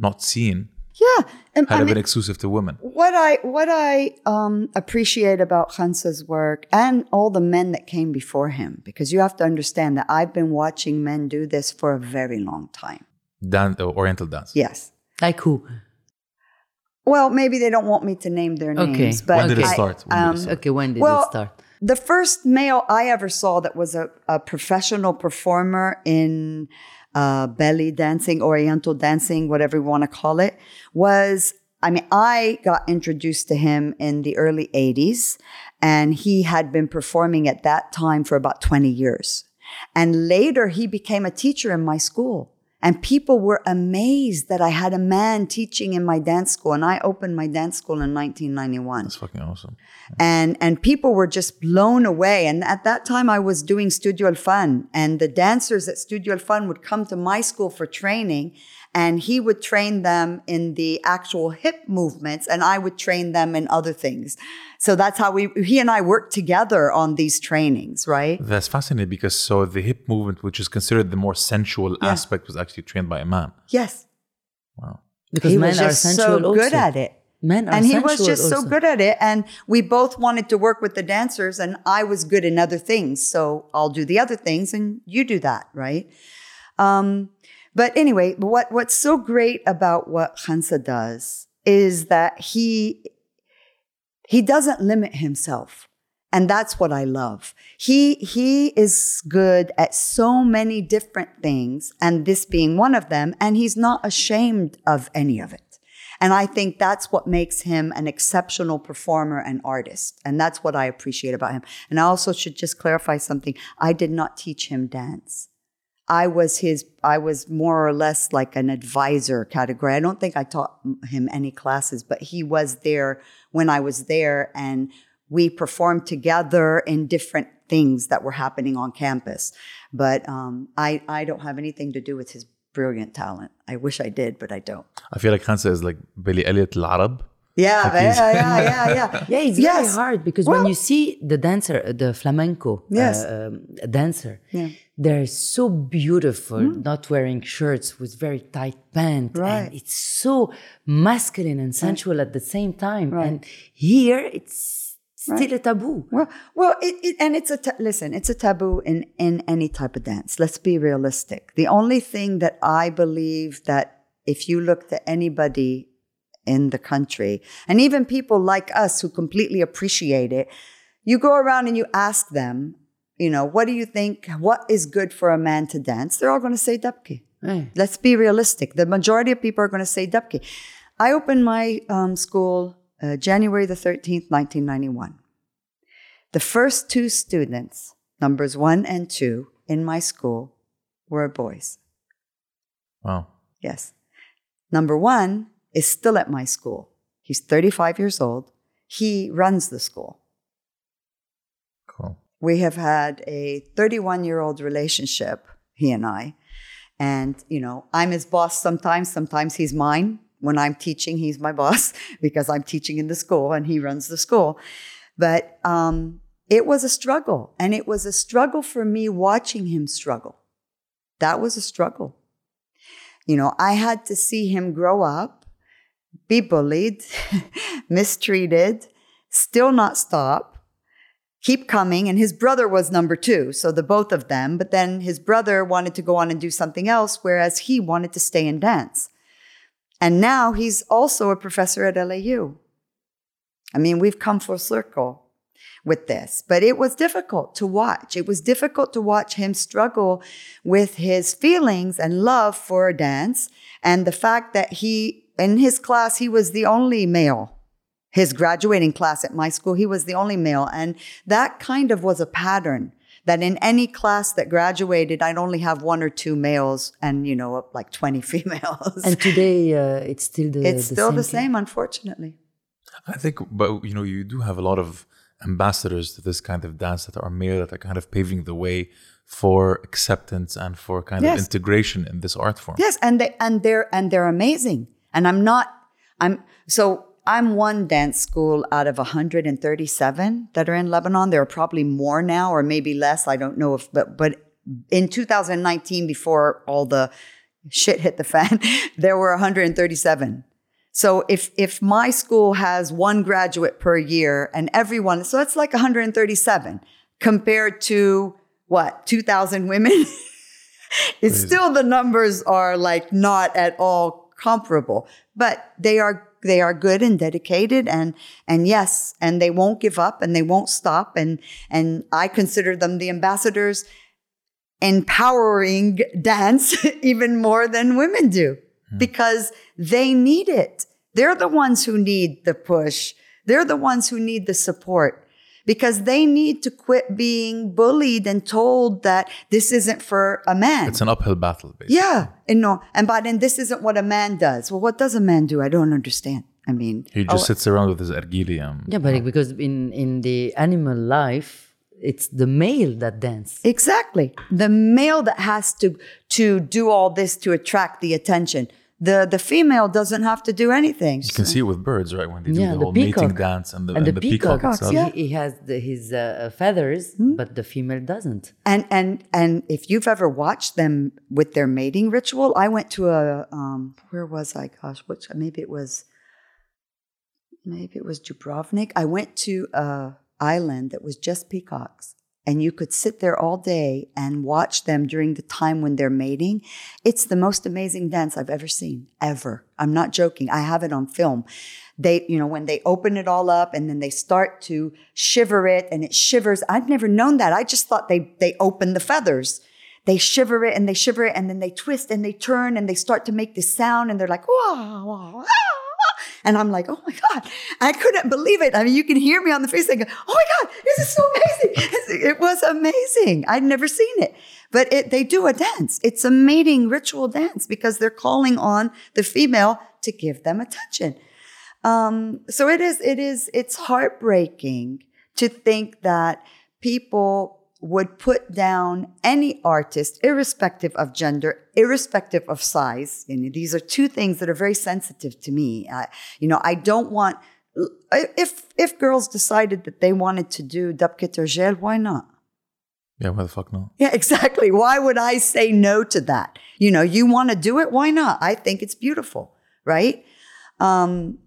not seen Yeah, and had I it mean, been exclusive to women. what I what I um, appreciate about Khansa's work and all the men that came before him, because you have to understand that I've been watching men do this for a very long time. Dan- uh, Oriental dance. Yes. Like who? Well, maybe they don't want me to name their Okay. names, but When did it start? When did it um, start? Okay, when did Well, it start? The first male I ever saw that was a, a professional performer in uh, belly dancing, oriental dancing, whatever you want to call it, was I mean, I got introduced to him in the early 80s, and he had been performing at that time for about 20 years. And later, he became a teacher in my school. And people were amazed that I had a man teaching in my dance school. And I opened my dance school in 1991 That's fucking awesome. and and people were just blown away and at that time i was doing studio al fun and the dancers at studio al fun would come to my school for training and he would train them in the actual hip movements and i would train them in other things. So that's how we he and i worked together on these trainings right? That's fascinating because so the hip movement, which is considered the more sensual aspect, was actually trained by a man. yes. Wow. Because he men was are just sensual so good at it. Men are and he was sensual just so good at it and we both wanted to work with the dancers and i was good in other things so i'll do the other things and you do that right? Um, but anyway what what's so great about what Khansa does is that he he doesn't limit himself And that's what I love. He, he is good at so many different things, and this being one of them, and he's not ashamed of any of it. And I think that's what makes him an exceptional performer and artist. And that's what I appreciate about him. And I also should just clarify something. I did not teach him dance. I was his, I was more or less like an advisor category. I don't think I taught him any classes, but he was there when I was there and we performed together in different things that were happening on campus. But um, I, I don't have anything to do with his brilliant talent. I wish I did, but I don't. I feel like Khansa is like Billy Elliot العرب. Yeah, yeah, yeah, yeah, *laughs* yeah. yeah, it's yes. very hard because well, when you see the dancer, the flamenco yes. uh, um, dancer, yeah they're so beautiful, hmm. not wearing shirts with very tight pants, Right. and it's so masculine and sensual at the same time. Right. And here, it's still a taboo. Well, well, it, it and it's a ta- listen. It's a taboo in in any type of dance. Let's be realistic. The only thing that I believe that if you looked at anybody in the country, and even people like us who completely appreciate it, you go around and you ask them, you know, what do you think? What is good for a man to dance? They're all going to say dabki. Eh. Let's be realistic. The majority of people are going to say dabki. I opened my um, school uh, January the 13th, 1991. The first two students, numbers one and two, in my school were boys. Wow. Yes. Number one is still at my school. He's 35 years old. He runs the school. Cool. We have had a 31 year old relationship, he and I. And, you know, I'm his boss sometimes, sometimes he's mine. When I'm teaching, he's my *laughs* boss because I'm teaching in the school and he runs the school. But um, it was a struggle. And it was a struggle for me watching him struggle. That was a struggle. You know, I had to see him grow up, be bullied, *laughs* mistreated, still not stop, keep coming. And his brother was number two. So the both of them. But then his brother wanted to go on and do something else, whereas he wanted to stay and dance. And now he's also a professor at LAU. I mean, we've come full circle with this, but it was difficult to watch. It was difficult to watch him struggle with his feelings and love for dance and the fact that he, in his class, he was the only male. His graduating class at my school, he was the only male. And that kind of was a pattern that in any class that graduated, I'd only have one or two males and, you know, like 20 *laughs* females. And today, uh, it's still the it's the still same the thing. same, unfortunately. I think, but you know, you do have a lot of ambassadors to this kind of dance that are male that are kind of paving the way for acceptance and for kind Yes. of integration in this art form. Yes, and they and they're and they're amazing. And I'm not I'm so I'm one dance school out of 137 that are in Lebanon. There are probably more now or maybe less. I don't know if but but in 2019 before all the shit hit the fan, *laughs* there were 137. So if if my school has one graduate per year and everyone so that's like 137 compared to what 2000 women *laughs* it's still the numbers are like not at all comparable but they are they are good and dedicated and and yes and they won't give up and they won't stop. And and i consider them the ambassadors empowering dance *laughs* even more than women do hmm. because they need it. They're the ones who need the push. They're the ones who need the support because they need to quit being bullied and told that this isn't for a man It's an uphill battle, basically. yeah, and no, and but then this isn't what a man does. Well, what does a man do? I don't understand. I mean, He just oh, sits around with his ergili. Um, Yeah, but because in in the animal life, it's the male that dances. exactly the male that has to to do all this to attract the attention. The the female doesn't have to do anything. You can see it with birds, right? When they do yeah, the the whole mating peacock dance and the, and the, and the peacock, peacock, itself. yeah. he, he has the, his uh, feathers, Hmm? but the female doesn't. And and and if you've ever watched them with their mating ritual, I went to a um, where was I? Gosh, which maybe it was maybe it was Dubrovnik. I went to a island that was just peacocks, and you could sit there all day and watch them during the time when they're mating. It's the most amazing dance I've ever seen, ever. I'm not joking. I have it on film. They, you know, when they open it all up and then they start to shiver it and it shivers. I've never known that. I just thought they, they open the feathers. They shiver it and they shiver it and then they twist and they turn and they start to make this sound and they're like, wow, wow, and I'm like, oh my God, I couldn't believe it. I mean, you can hear me on the face saying, oh my God, this is so amazing. it was amazing. I'd never seen it. But it, they do a dance. It's a mating ritual dance because they're calling on the female to give them attention. Um, so it is, it is, it's heartbreaking to think that people would put down any artist, irrespective of gender, irrespective of size. And these are two things that are very sensitive to me. Uh, you know, I don't want, if if girls decided that they wanted to do Dabket Gel, why not? Yeah, why the fuck not? Yeah, *laughs* exactly. Why would I say no to that? You know, you want to do it, why not? I think it's beautiful, right? Um,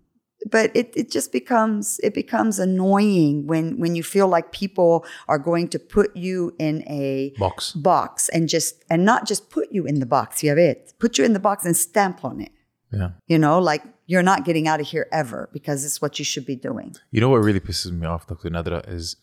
but it, it just becomes it becomes annoying when when you feel like people are going to put you in a box. box and just and not just put you in the box you have it put you in the box and stamp on it. Yeah. You know like you're not getting out of here ever because it's what you should be doing. You know what really pisses me off dr. Nadra is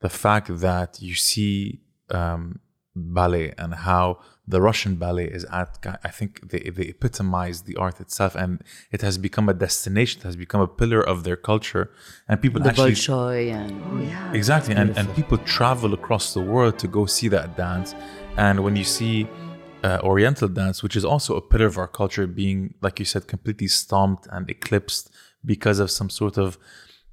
the fact that you see um, ballet and how the Russian ballet is at, I think they, they epitomize the art itself and it has become a destination, it has become a pillar of their culture. And people the actually. Bolshoi and. Oh, yeah. Exactly. And, and people travel across the world to go see that dance. And when you see uh, Oriental dance, which is also a pillar of our culture, being, like you said, completely stomped and eclipsed because of some sort of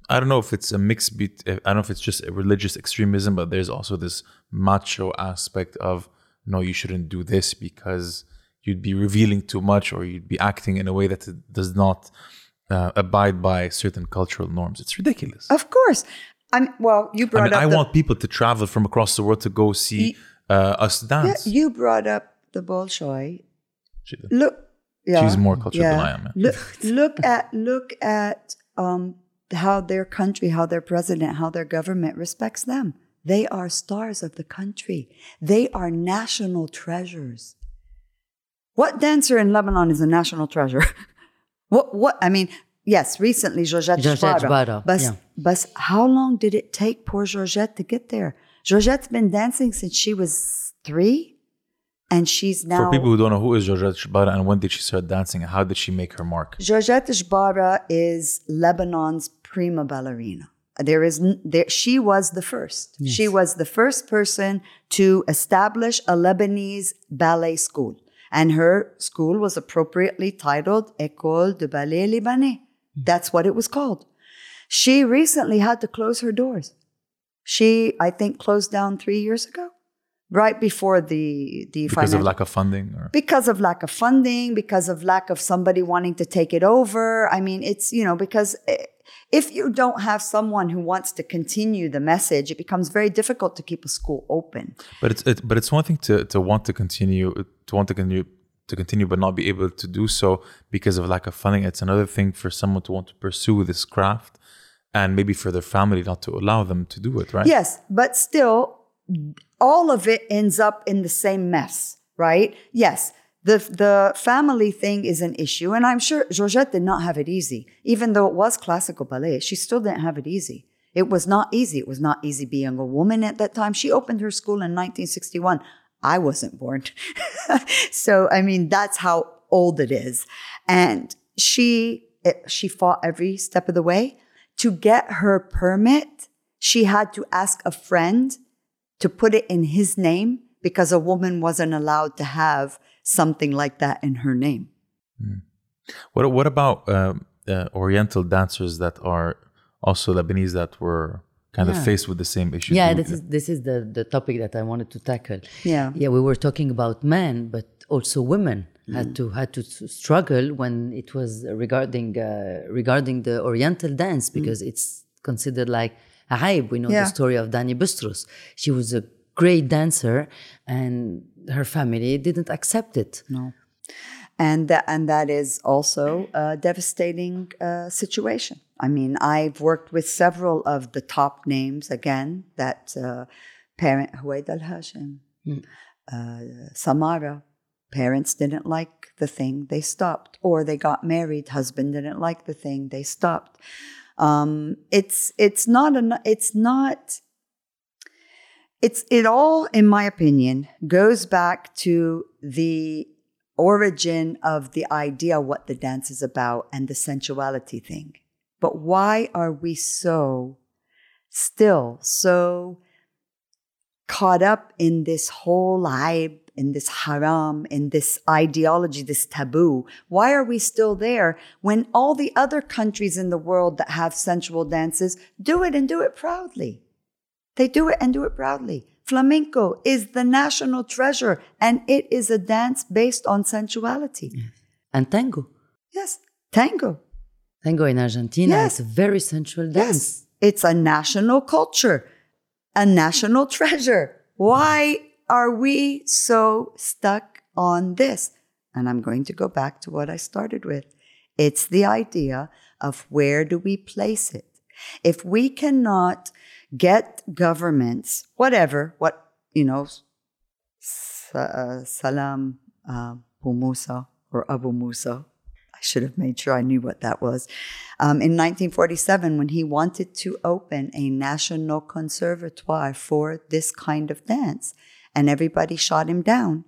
I don't know if it's a mix. Be- I don't know if it's just a religious extremism, but there's also this macho aspect of no, you shouldn't do this because you'd be revealing too much or you'd be acting in a way that does not uh, abide by certain cultural norms. It's ridiculous. Of course. I'm well. You brought I mean, up. I the, want people to travel from across the world to go see uh, us dance. Yeah, you brought up the Bolshoi. She did. Look. Yeah, She's more cultured yeah. than I am. Look, look at look at um, how their country, how their president, how their government respects them. They are stars of the country. They are national treasures. What dancer in Lebanon is a national treasure? *laughs* what, what, I mean, yes, recently Georgette, Georgette Gebara. Gebara, But, yeah. but how long did it take poor Georgette to get there? Georgette's been dancing since she was three, and she's now. For people who don't know who is Georgette Gebara and when did she start dancing and how did she make her mark? Georgette Gebara is Lebanon's prima ballerina. There is there, she was the first. She was the first person to establish a Lebanese ballet school. And her school was appropriately titled École de Ballet Libanais. That's what it was called. She recently had to close her doors. She, I think, closed down three years ago, right before the the Because of lack of funding or because of lack of funding, because of lack of somebody wanting to take it over. I mean, it's, you know, because eh, if you don't have someone who wants to continue the message, it becomes very difficult to keep a school open. But it's it, but it's one thing to to want to continue to want to continue to continue but not be able to do so because of lack of funding. It's another thing for someone to want to pursue this craft and maybe for their family not to allow them to do it, right? Yes, but still, all of it ends up in the same mess, right? Yes, the the family thing is an issue, and I'm sure Georgette did not have it easy. Even though it was classical ballet, she still didn't have it easy. It was not easy. It was not easy being a woman at that time. She opened her school in 1961. I wasn't born. *laughs* so, I mean, that's how old it is. And she, it, she fought every step of the way. To get her permit, she had to ask a friend to put it in his name because a woman wasn't allowed to have something like that in her name. What what about um, uh, Oriental dancers that are also Lebanese that were kind Yeah. of faced with the same issues? Yeah, this is this is the the topic that I wanted to tackle. Yeah. yeah, we were talking about men, but also women had Mm. to had to struggle when it was regarding uh, regarding the Oriental dance because it's considered like a hype. We know Mm. Yeah. the story of Dani Bustros. She was a great dancer, and her family didn't accept it. No. And that, and that is also a devastating uh, situation. I mean, I've worked with several of the top names again that uh, parent Huwaid al Hashim, uh, Samara, parents didn't like the thing, they stopped. Or they got married, husband didn't like the thing, they stopped. Um, it's it's not an it's not it's it all, in my opinion, goes back to the origin of the idea what the dance is about and the sensuality thing. But why are we so still so caught up in this whole hype, in this haram, in this ideology, this taboo? Why are we still there when all the other countries in the world that have sensual dances do it and do it proudly? They do it and do it proudly. Flamenco is the national treasure and it is a dance based on sensuality. And tango. Yes, tango. Tango in Argentina Yes. is a very sensual dance. Yes, it's a national culture, a national treasure. Why are we so stuck on this? And I'm going to go back to what I started with. It's the idea of where do we place it? If we cannot get governments, whatever, what, you know, uh, Salam uh, Musa or Abu Musa. I should have made sure I knew what that was. Um, in 1947, when he wanted to open a national conservatoire for this kind of dance, and everybody shot him down,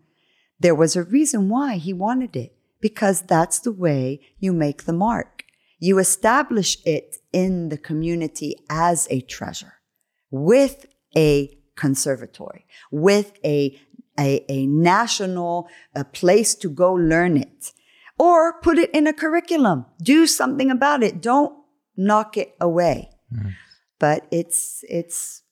there was a reason why he wanted it, because that's the way you make the mark. You establish it in the community as a treasure with a conservatory, with a, a, a national a place to go learn it, or put it in a curriculum. Do something about it. Don't knock it away. But it's it's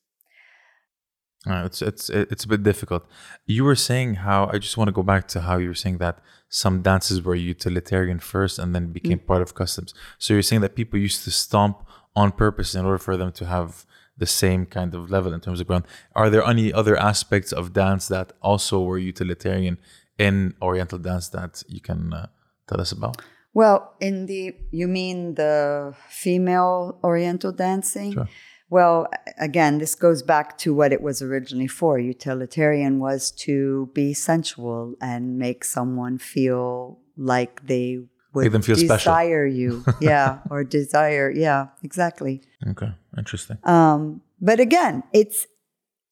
Uh, it's it's it's a bit difficult. You were saying how I just want to go back to how you were saying that some dances were utilitarian first and then became part of customs. So you're saying that people used to stomp on purpose in order for them to have the same kind of level in terms of ground. Are there any other aspects of dance that also were utilitarian in Oriental dance that you can uh, tell us about? well in the you mean the female Oriental dancing? Sure. Well, again, this goes back to what it was originally for. Utilitarian was to be sensual and make someone feel like they would Make them feel special. desire you. *laughs* Yeah, or desire. Yeah, exactly. Okay, interesting. Um, but again, it's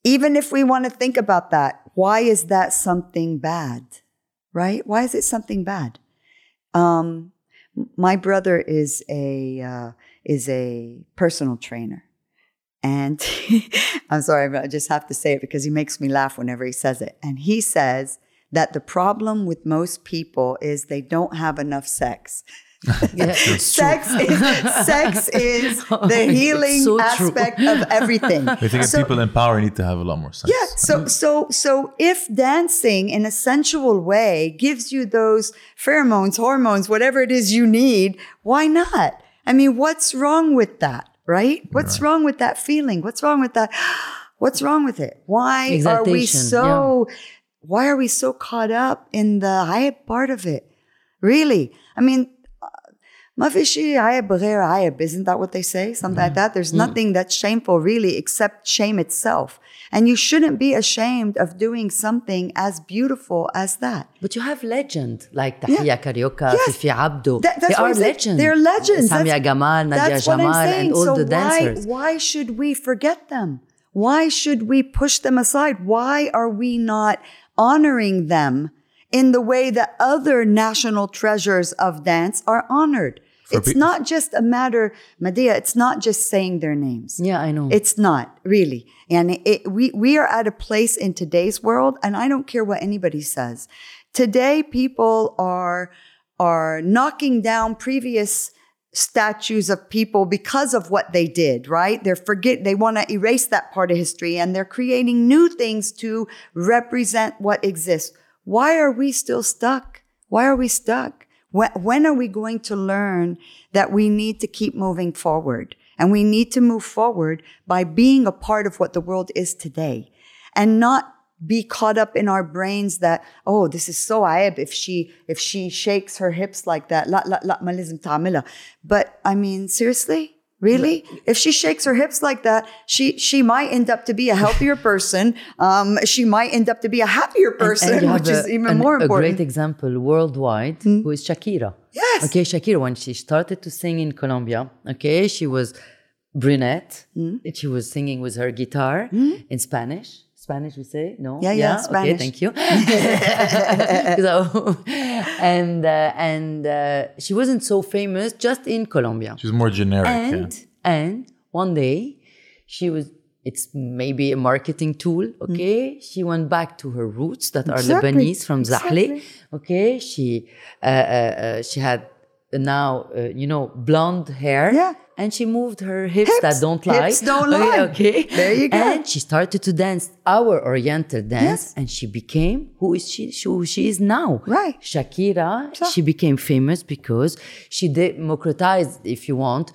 even if we want to think about that, why is that something bad? Right? Why is it something bad? Um, my brother is a uh, is a personal trainer, and *laughs* I'm sorry, but I just have to say it because he makes me laugh whenever he says it. And he says that the problem with most people is they don't have enough sex. *laughs* Yeah, true. *laughs* Sex is, sex *laughs* is oh the healing so true. aspect of everything. I think So- people in power need to have a lot more sex. yeah. So so so if dancing in a sensual way gives you those pheromones, hormones, whatever it is you need, why not? I mean, what's wrong with that? Right? What's wrong with that feeling? What's wrong with that? *gasps* What's wrong with it? Why are we so why are we so caught up in the hype part of it? Really? I mean, uh, Mafishi Ayabarera Ayab, isn't that what they say? Something like mm-hmm. that. There's mm. nothing that's shameful, really, except shame itself. And you shouldn't be ashamed of doing something as beautiful as that. But you have legend like Tahia yeah. Carioca, yes. Fifi Abdo. That, they are legends. They're legends. Samia that's, Gamal, Nadia that's Jamal, and all so the dancers. Why, why should we forget them? Why should we push them aside? Why are we not honoring them in the way that other national treasures of dance are honored? it's pe- not just a matter, Medea, it's not just saying their names. Yeah, I know. It's not really. And it, we, we are at a place in today's world, and I don't care what anybody says. Today, people are, are knocking down previous statues of people because of what they did, right? They're forget, they want to erase that part of history and they're creating new things to represent what exists. Why are we still stuck? Why are we stuck? When, are we going to learn that we need to keep moving forward? And we need to move forward by being a part of what the world is today and not be caught up in our brains that oh this is so ayeb if she if she shakes her hips like that. La la la malizm tamila but i mean seriously? Really? If she shakes her hips like that she she might end up to be a healthier *laughs* person. Um, she might end up to be a happier person and, and which is a, even an, more important a great example worldwide mm. who is shakira. Yes. Okay shakira when she started to sing in colombia okay she was brunette. Mm. she was singing with her guitar mm. in spanish. Spanish, we say no. Yeah, yeah, Okay, Spanish. thank you. *laughs* so, and uh, and uh, she wasn't so famous just in Colombia She's more generic. and yeah. and one day she was it's maybe a marketing tool okay she went back to her roots that are Exactly, lebanese from exactly. zahle okay she uh, uh, uh, she had now uh, you know blonde hair Yeah. And she moved her hips, Hips. that don't lie Hips don't *laughs* okay, lie. okay There you go. and she started to dance our oriental dance Yes. and she became who is she who she is now Right. Shakira, she became famous because she democratized, if you want,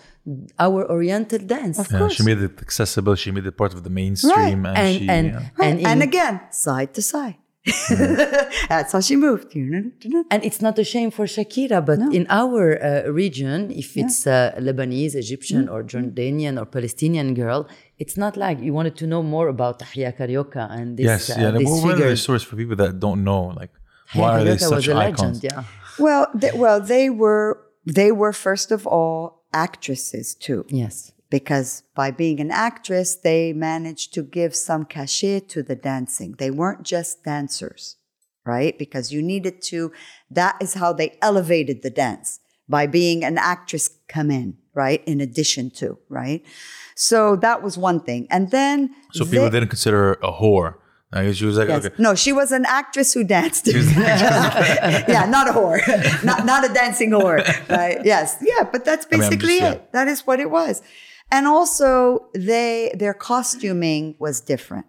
our Oriental dance. Of Yeah, she made it accessible. She made it part of the mainstream, and, And she and yeah. and, and in- again, side to side. *laughs* That's how she moved. and it's not a shame for Shakira, but in our uh, region, if it's a Lebanese, Egyptian, Mm-hmm. or Jordanian or Palestinian girl, it's not like you wanted to know more about Tahia Carioca and this, yes, uh, yeah. this What, what are the stories for people that don't know? Like, Tahia why are they Carioca was such a icons? legend, yeah. Well, they, well, they were they were first of all actresses too. Yes. Because by being an actress, they managed to give some cachet to the dancing. They weren't just dancers, right? Because you needed to, that is how they elevated the dance by being an actress come in, right? In addition to, right? So that was one thing. And then, So people they- didn't consider her a whore. Like, she was like, Yes. okay, No, she was an actress who danced. *laughs* yeah, not a whore, not not a dancing whore, right? Yes, yeah, but that's mean, I'm basically just- it. That is what it was, and also they their costuming was different.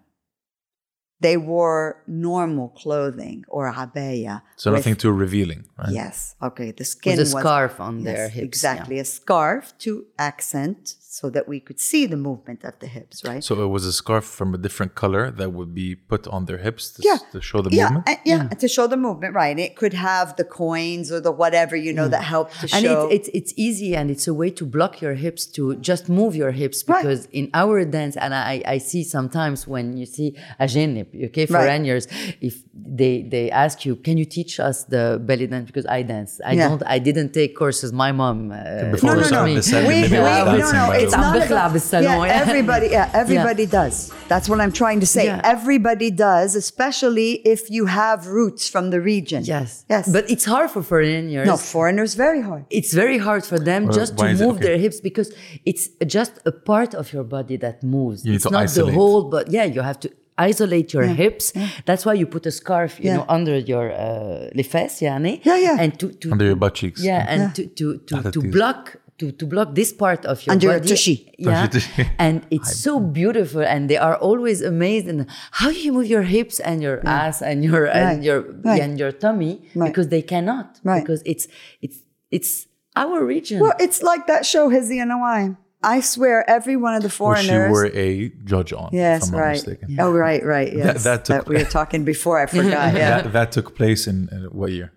They wore normal clothing or abaya. so with- nothing too revealing, right? Yes. Okay. The skin With a was scarf on Yes, their hips. Exactly. A scarf to accent so that we could see the movement of the hips, right? So it was a scarf from a different color that would be put on their hips to, Yeah. to show the yeah, movement. uh, yeah, to show the movement, right? And It could have the coins or the whatever you know that help to and show. it, it's it's easy and it's a way to block your hips to just move your hips Right. because in our dance and I, I see sometimes when you see a genip okay Right. foreigners if they they ask you can you teach us the belly dance because I dance I Yeah. don't I didn't take courses my mom uh, Before no, we no, no. started me. this segment, we, we, I was no, no, by the it's not a, yeah, everybody *laughs* yeah, everybody yeah. does that's what i'm trying to say yeah. everybody does especially if you have roots from the region yes yes but it's hard for foreigners no foreigners very hard it's very hard for them well, just to move okay? their hips because it's just a part of your body that moves you it's not isolate. the whole but yeah you have to isolate your yeah. hips. Yeah. That's why you put a scarf, you yeah. know, under your uh, lefes, yani. Yeah, yeah. And to, to, under your butt cheeks. Yeah, and to to to, to block to, to block this part of your Under your body. tushy. Yeah, *laughs* and it's so beautiful, and they are always amazed. And how you move your hips and your ass and your Right. and your Right. and your tummy Right. because they cannot Right. because it's it's it's our region. Well, it's like that show, Hezzi Ya Nawaem. I swear, every one of the Which foreigners. you were a judge on, yes, if I'm not right. mistaken. Oh, right, right. Yes. that took- we were *laughs* talking before. I forgot. Yeah. That, that took place in, in what year?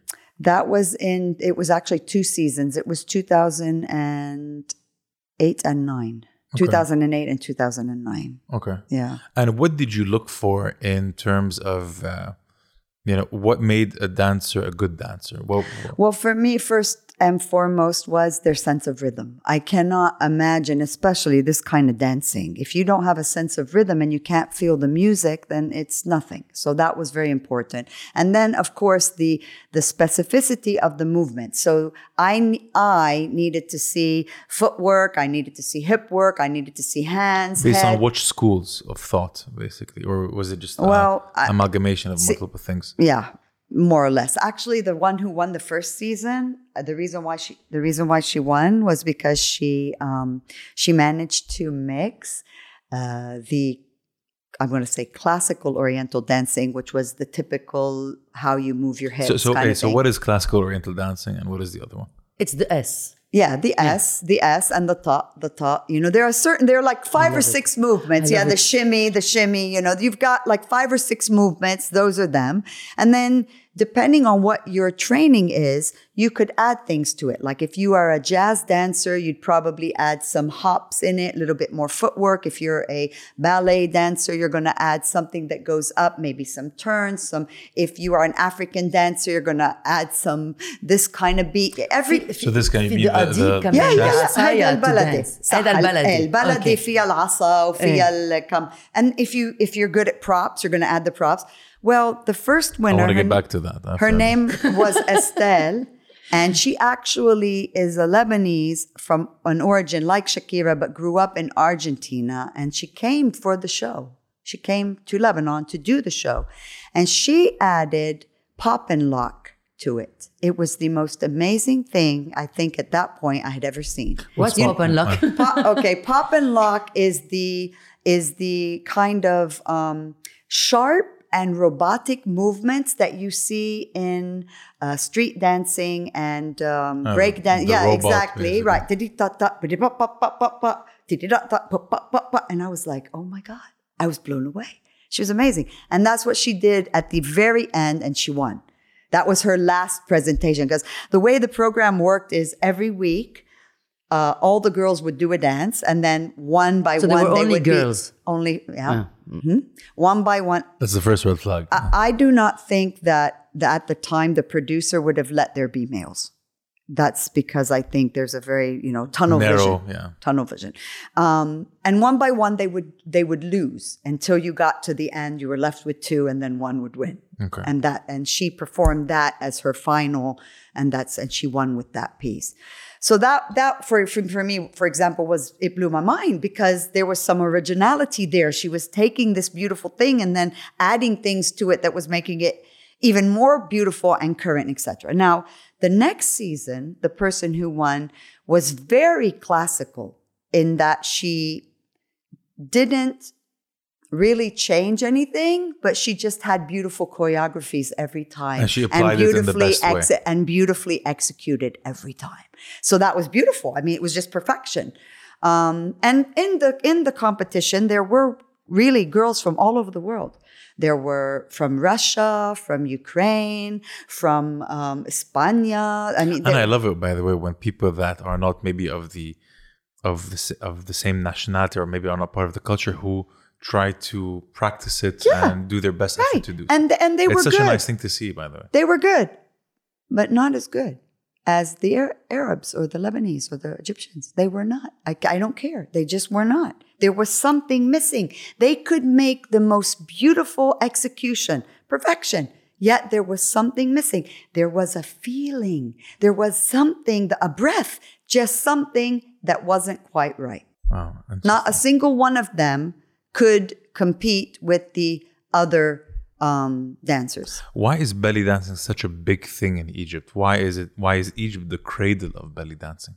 That was in, it was actually two seasons. It was 2008 and 9. 2008 and 2009. Okay. Yeah. And what did you look for in terms of, uh, you know, what made a dancer a good dancer? What, Well, for me, first and foremost was their sense of rhythm. I cannot imagine, especially this kind of dancing. If you don't have a sense of rhythm and you can't feel the music, then it's nothing. So that was very important. And then, of course, the the specificity of the movement. So I I needed to see footwork. I needed to see hip work. I needed to see hands. based head. on which schools of thought, basically? Or was it just uh, Well, I- amalgamation of multiple things? Yeah, more or less. Actually, the one who won the first season, uh, the reason why she the reason why she won was because she um, she managed to mix uh, the I'm going to say classical Oriental dancing, which was the typical how you move your hips. So, so, okay, so what is classical Oriental dancing and what is the other one? It's the S. Yeah, the S, the S, and the top, the top. You know, there are certain, there are like five or six movements. Yeah, love the shimmy, the shimmy. You know, you've got like five or six movements. Those are them. And then depending on what your training is, you could add things to it. Like if you are a jazz dancer, you'd probably add some hops in it, a little bit more footwork. If you're a ballet dancer, you're going to add something that goes up, maybe some turns, some, if you are an African dancer, you're going to add some, this kind of beat. Every, So this guy في mean the, دقاديق the كمان. yeah, yeah, العصاية هذا to البلدي dance. صح، هذا البلدي. البلدي Okay. فيها العصا وفيها الكم and if you if you're good at props you're going to add the props well the first winner. I winner want to her, get back to that. her name was *laughs* Estelle and she actually is a Lebanese from an origin like Shakira but grew up in Argentina and she came for the show she came to Lebanon to do the show and she added pop and lock to it it was the most amazing thing I think at that point I had ever seen What's You- pop and lock? pop, okay, pop and lock is the is the kind of um, sharp and robotic movements that you see in uh, street dancing and um, Oh, break dance. Yeah, robot, exactly. basically. Right. And I was like, oh my God, I was blown away. She was amazing. And that's what she did at the very end, and she won. That was her last presentation because the way the program worked is every week, uh, all the girls would do a dance, and then one by So one, they were only would be- girls? only, yeah, Mhm. one by one. That's the first red flag. I do not think that, that at the time the producer would have let there be males. That's because I think there's a very you know tunnel Narrow, vision. yeah. tunnel vision. Um, and one by one, they would they would lose until you got to the end. You were left with two, and then one would win. Okay. And that and she performed that as her final, and that's and she won with that piece. So that that for, for for me, for example, was it blew my mind because there was some originality there. She was taking this beautiful thing and then adding things to it that was making it even more beautiful and current, etc. Now, the next season, the person who won was very classical in that she didn't really change anything, but she just had beautiful choreographies every time. And she applied it in the best way. and beautifully executed every time. So that was beautiful. I mean, it was just perfection. Um, and in the in the competition, there were really girls from all over the world. There were from Russia, from Ukraine, from um, España. I mean, and I love it, by the way, when people that are not maybe of the of the of the same nationality or maybe are not part of the culture who try to practice it Yeah. and do their best right. effort to do. so. and and they it's were such good. a nice thing to see, by the way. They were good, but not as good as the Arabs or the Lebanese or the Egyptians. They were not. I, I don't care. They just were not. There was something missing. They could make the most beautiful execution, perfection. Yet there was something missing. There was a feeling. There was something, a breath, just something that wasn't quite right. Wow. Not a single one of them could compete with the other um, dancers. why is belly dancing such a big thing in Egypt? Why is it? Why is Egypt the cradle of belly dancing?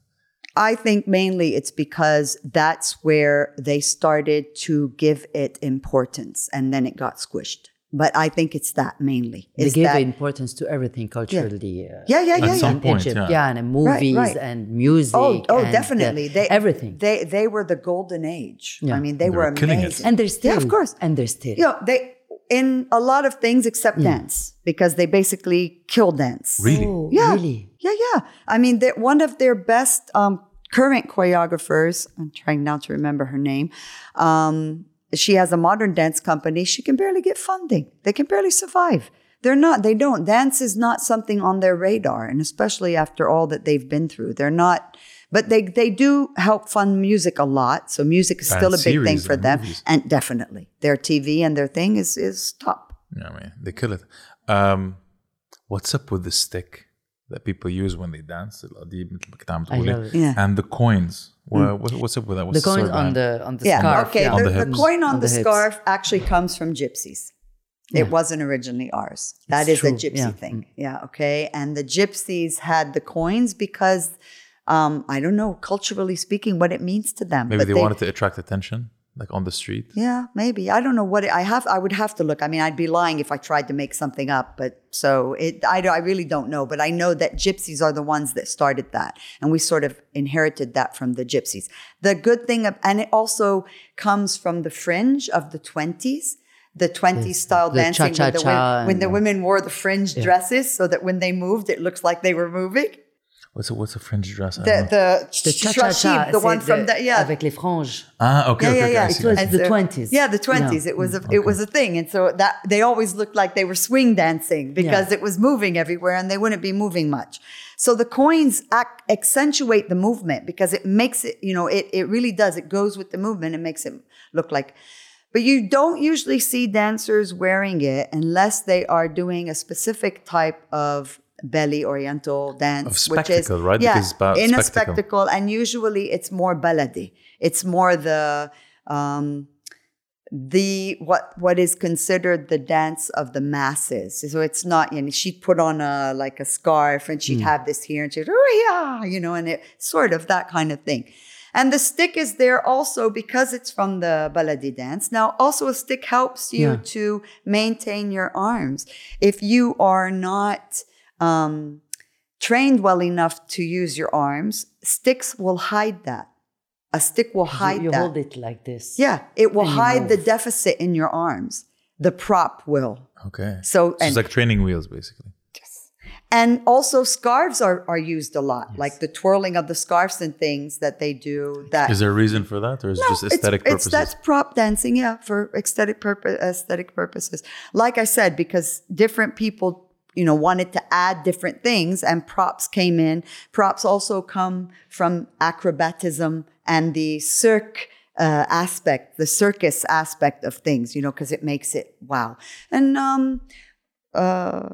I think mainly it's because that's where they started to give it importance and then it got squished. But I think it's that mainly. They Is give that, importance to everything culturally. uh, Yeah, yeah, yeah, At some yeah. point, Egypt, yeah. yeah, and movies right. and music. Oh, oh, and, uh, definitely. They everything. They they were the golden age. Yeah. I mean, they, They were were killing it. amazing. and they're still, yeah, of course. and they're still. You know, they in a lot of things except dance because they basically kill dance. Really? Oh, Yeah. really? Yeah, yeah. I mean, they're one of their best um, current choreographers. I'm trying now to remember her name. Um, she has a modern dance company. She can barely get funding. They can barely survive. They're not, they don't. Dance is not something on their radar. And especially after all that they've been through, they're not, but they, they do help fund music a lot. So music is still a big thing for them. Movies. And definitely their TV and their thing is, is top. yeah man, they kill it. Um, what's up with the stick that people use when they dance? And the coins Wha- what- what's up with that? What's The coins story on the on the Yeah. scarf. okay. yeah. On the, the the coin on, On the, the scarf actually comes from gypsies. It wasn't originally ours. That is true, a gypsy yeah. thing. Yeah. Okay. And the gypsies had the coins because, um, I don't know, culturally speaking, what it means to them. Maybe But they, wanted to attract attention, like on the street. Yeah, maybe. I don't know what it, I have. I would have to look. I mean, I'd be lying if I tried to make something up. But so it, I, I really don't know. But I know that gypsies are the ones that started that, and we sort of inherited that from the gypsies. The good thing, of, and it also comes from the fringe of the twenties. the 20s style the dancing when the, when the women wore the fringe dresses so that when they moved, it looks like they were moving. What's a, what's a fringe dress? The, the, The cha-cha-cha, the one from the, yeah. Avec les franges. ah, okay, yeah, okay, yeah, okay. yeah. I see It was that. the so- 20s. Yeah, the twenties. It was a it was a thing, and so that they always looked like they were swing dancing because Yeah. it was moving everywhere, and they wouldn't be moving much. So the coins act, accentuate the movement because it makes it. You know, it it really does. It goes with the movement and makes it look like. But you don't usually see dancers wearing it unless they are doing a specific type of belly oriental dance, Of which is right? Yeah, Because it's about in a spectacle. spectacle, and usually it's more baladi. It's more the um, the what what is considered the dance of the masses. So it's not, you know, she'd put on a like a scarf and she'd have this here and she'd, oh yeah, you know, and it sort of that kind of thing. And the stick is there also because it's from the baladi dance. Now, also a stick helps you Yeah. to maintain your arms. If you are not um, trained well enough to use your arms, sticks will hide that. A stick will hide You, you that. hold it like this. Yeah, it will And you hide the deficit in your arms. The prop will. Okay. So, So and, it's like training wheels, basically. Yes. And also scarves are, are used a lot, like the twirling of the scarves and things that they do. That Is there a reason for that, or is it just it's- aesthetic it's, purposes? that's prop dancing, yeah, for aesthetic purpose, aesthetic purposes. Like I said, because different people, you know, wanted to add different things, and props came in. Props also come from acrobatism and the cirque uh, aspect, the circus aspect of things, you know, because it makes it wow. And um, uh,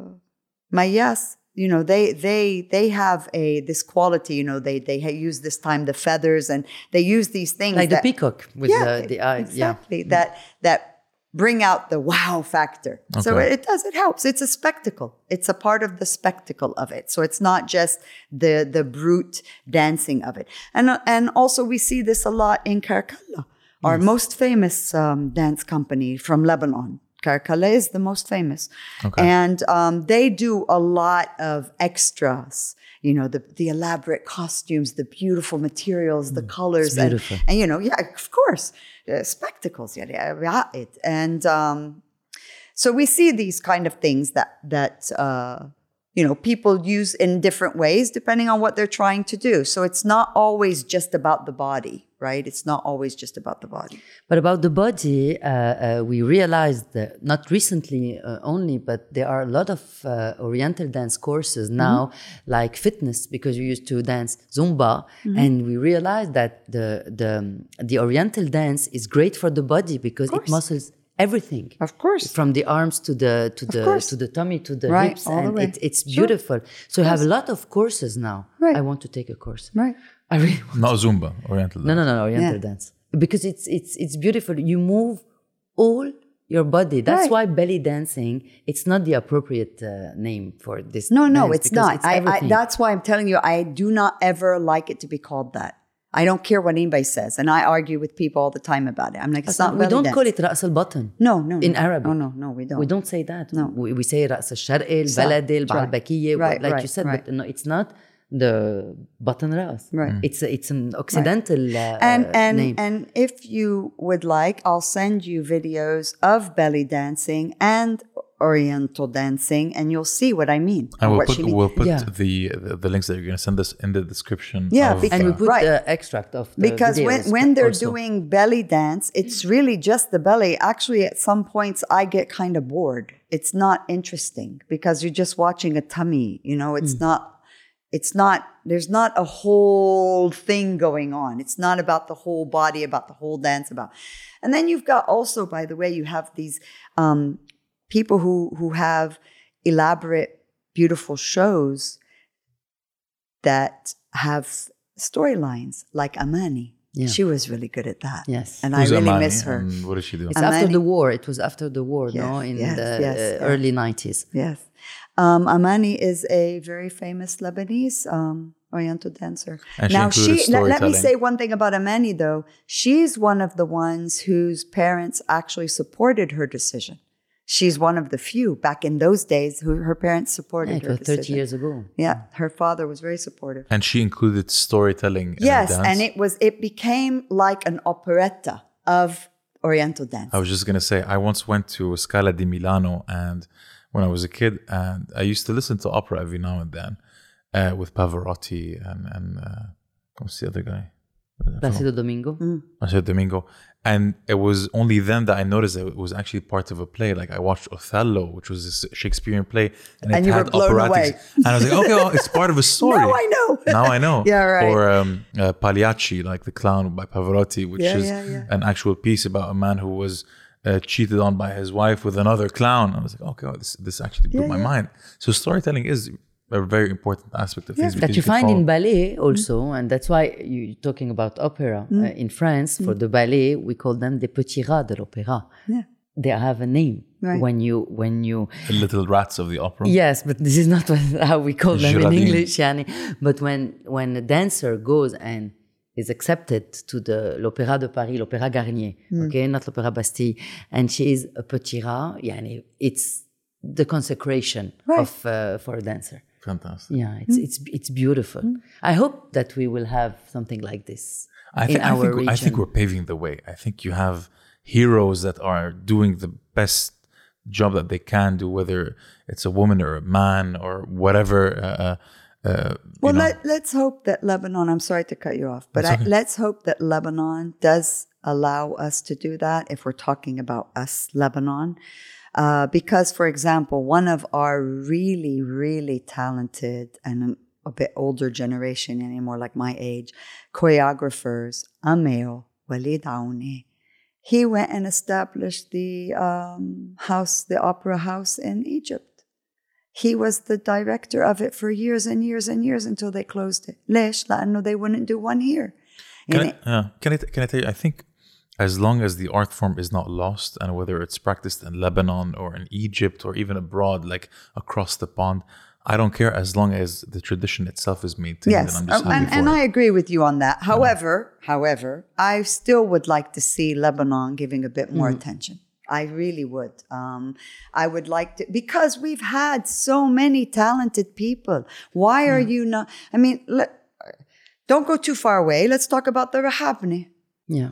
mayas you know they they they have a this quality you know they they use this time the feathers and they use these things Like the peacock with the, the eyes. exactly that that bring out the wow factor. So it does it helps. It's a spectacle. It's a part of the spectacle of it. So it's not just the the brute dancing of it. And and also we see this a lot in Caracalla our most famous um, dance company from Lebanon. Caracalla is the most famous. Okay. and um, they do a lot of extras you know the, the elaborate costumes the beautiful materials the colors and, and you know yeah of course uh, spectacles yeah, yeah, yeah, it. And um, so we see these kind of things that that uh, you know people use in different ways depending on what they're trying to do. So it's not always just about the body right it's not always just about the body But about the body, uh, uh, we realized that not recently uh, only, but there are a lot of uh, Oriental dance courses now, like fitness, because we used to dance Zumba, and we realized that the the the Oriental dance is great for the body because it muscles everything. Of course. from the arms to the to the course. to the tummy to the Right, hips, all the way. it, it's beautiful. So we have a lot of courses now. Right. I want to take a course. right I really want Not Zumba, Oriental. dance. no, no, no, Oriental Yeah. dance because it's it's it's beautiful. You move all your body. That's Right. why belly dancing. It's not the appropriate uh, name for this. No, no, it's because not. I, I, that's why I'm telling you, I do not ever like it to be called that. I don't care what anybody says, and I argue with people all the time about it. I'm like, it's not. we don't dance. call it raqs al batn. No, no, in no. Arabic. No, no, no, we don't. We don't say that. No. we, we say raqs al sharqi, al baladi, al Right. Right, like right, you said. right. But no, it's not the button ras. Right. It's a, it's an occidental uh, and uh, and name. and if you would like, I'll send you videos of belly dancing and Oriental dancing, and you'll see what I mean. And we'll what put she we'll put Yeah. the, the the links that you're going to send us in the description. Yeah, of, because- and we uh, put Right. the extract of the because when, when they're also. doing belly dance, it's really just the belly. Actually, at some points, I get kind of bored. It's not interesting because you're just watching a tummy. You know, it's Hmm. not. It's not. There's not a whole thing going on. It's not about the whole body, about the whole dance, about. And then you've got also, by the way, you have these um, people who who have elaborate, beautiful shows that have storylines like Amani. Yeah. She was really good at that. Yes. And who's I really Amani miss her. and what does she do? It's after the war. It was after the war, no, Yes, in yes, the yes, uh, yes. early nineties. Yes. Um, Amani is a very famous Lebanese um, Oriental dancer. And she now, included let, let me say one thing about Amani, though. She's one of the ones whose parents actually supported her decision. She's one of the few back in those days who her parents supported Yeah, her was decision. thirty years ago. Yeah, her father was very supportive. and she included storytelling. in her Yes, dance? and it was it became like an operetta of Oriental dance. I was just gonna say I once went to Scala di Milano, and when I was a kid, and I used to listen to opera every now and then uh, with Pavarotti and and uh, what's the other guy? Placido Domingo. Placido Domingo. And it was only then that I noticed that it was actually part of a play. Like I watched Othello, which was this Shakespearean play, and, And it had were blown operatics. away. And I was like, okay, well, it's part of a *laughs* story. Now I know. now I know. *laughs* Yeah, right. Or um, uh, Pagliacci, like the clown by Pavarotti, which Yeah, is yeah, yeah. an actual piece about a man who was uh, cheated on by his wife with another clown. I was like, okay, this this actually blew my mind. So storytelling is a very important aspect of things that because you find follow- in ballet also, and that's why you're talking about opera. Uh, in France, for the ballet, we call them the petits rats de l'opéra. Yeah. They have a name Right. when you when you the little rats of the opera. Yes, but this is not *laughs* what, how we call them in English, Yani. But when when a dancer goes and is accepted to the l'Opéra de Paris, l'Opéra Garnier, okay, not l'Opéra Bastille, and she is a petit rat, yani, it's the consecration Right. of uh, for a dancer. Fantastic. Yeah, it's it's it's beautiful. I hope that we will have something like this I in think, I, our think, region. I think we're paving the way. I think you have heroes that are doing the best job that they can do, whether it's a woman or a man or whatever. Uh, uh, Well, let, let's hope that Lebanon, I'm sorry to cut you off, but I, let's hope that Lebanon does allow us to do that if we're talking about us, Lebanon. Uh, because, for example, one of our really, really talented and a bit older generation, anymore like my age, choreographers, Ameo Walid Aouni, he went and established the um, house, the opera house in Egypt. He was the director of it for years and years and years until they closed it. ليش؟ لأنه they wouldn't do one here. Can And I, yeah. can I can I tell you? I think as long as the art form is not lost, and whether it's practiced in Lebanon or in Egypt or even abroad, like across the pond, I don't care as long as the tradition itself is maintained. Yes, and I'm just um, and, and. I agree with you on that. However, however, I still would like to see Lebanon giving a bit more attention. I really would. Um, I would like to because we've had so many talented people. Why are you not? I mean, let, don't go too far away. Let's talk about the Rahbani. yeah.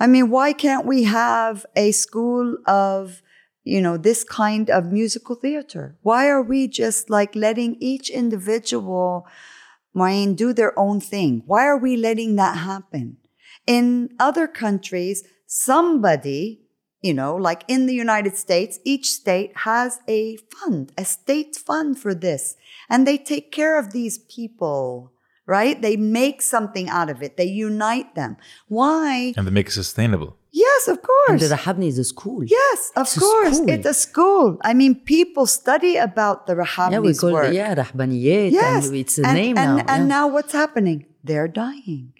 I mean, why can't we have a school of, you know, this kind of musical theater? Why are we just like letting each individual mind do their own thing? Why are we letting that happen? In other countries, somebody, you know, like in the United States, each state has a fund, a state fund for this, and they take care of these people. Right? They make something out of it. They unite them. Why? and they make it sustainable. Yes, of And course. the Rahbani is a school. Yes, of It's course. school. It's a school. I mean, people study about the Yeah, we call work. it yeah, Rahbaniyat. Yes, and it's a and, name and, now. And yeah. now what's happening? They're dying.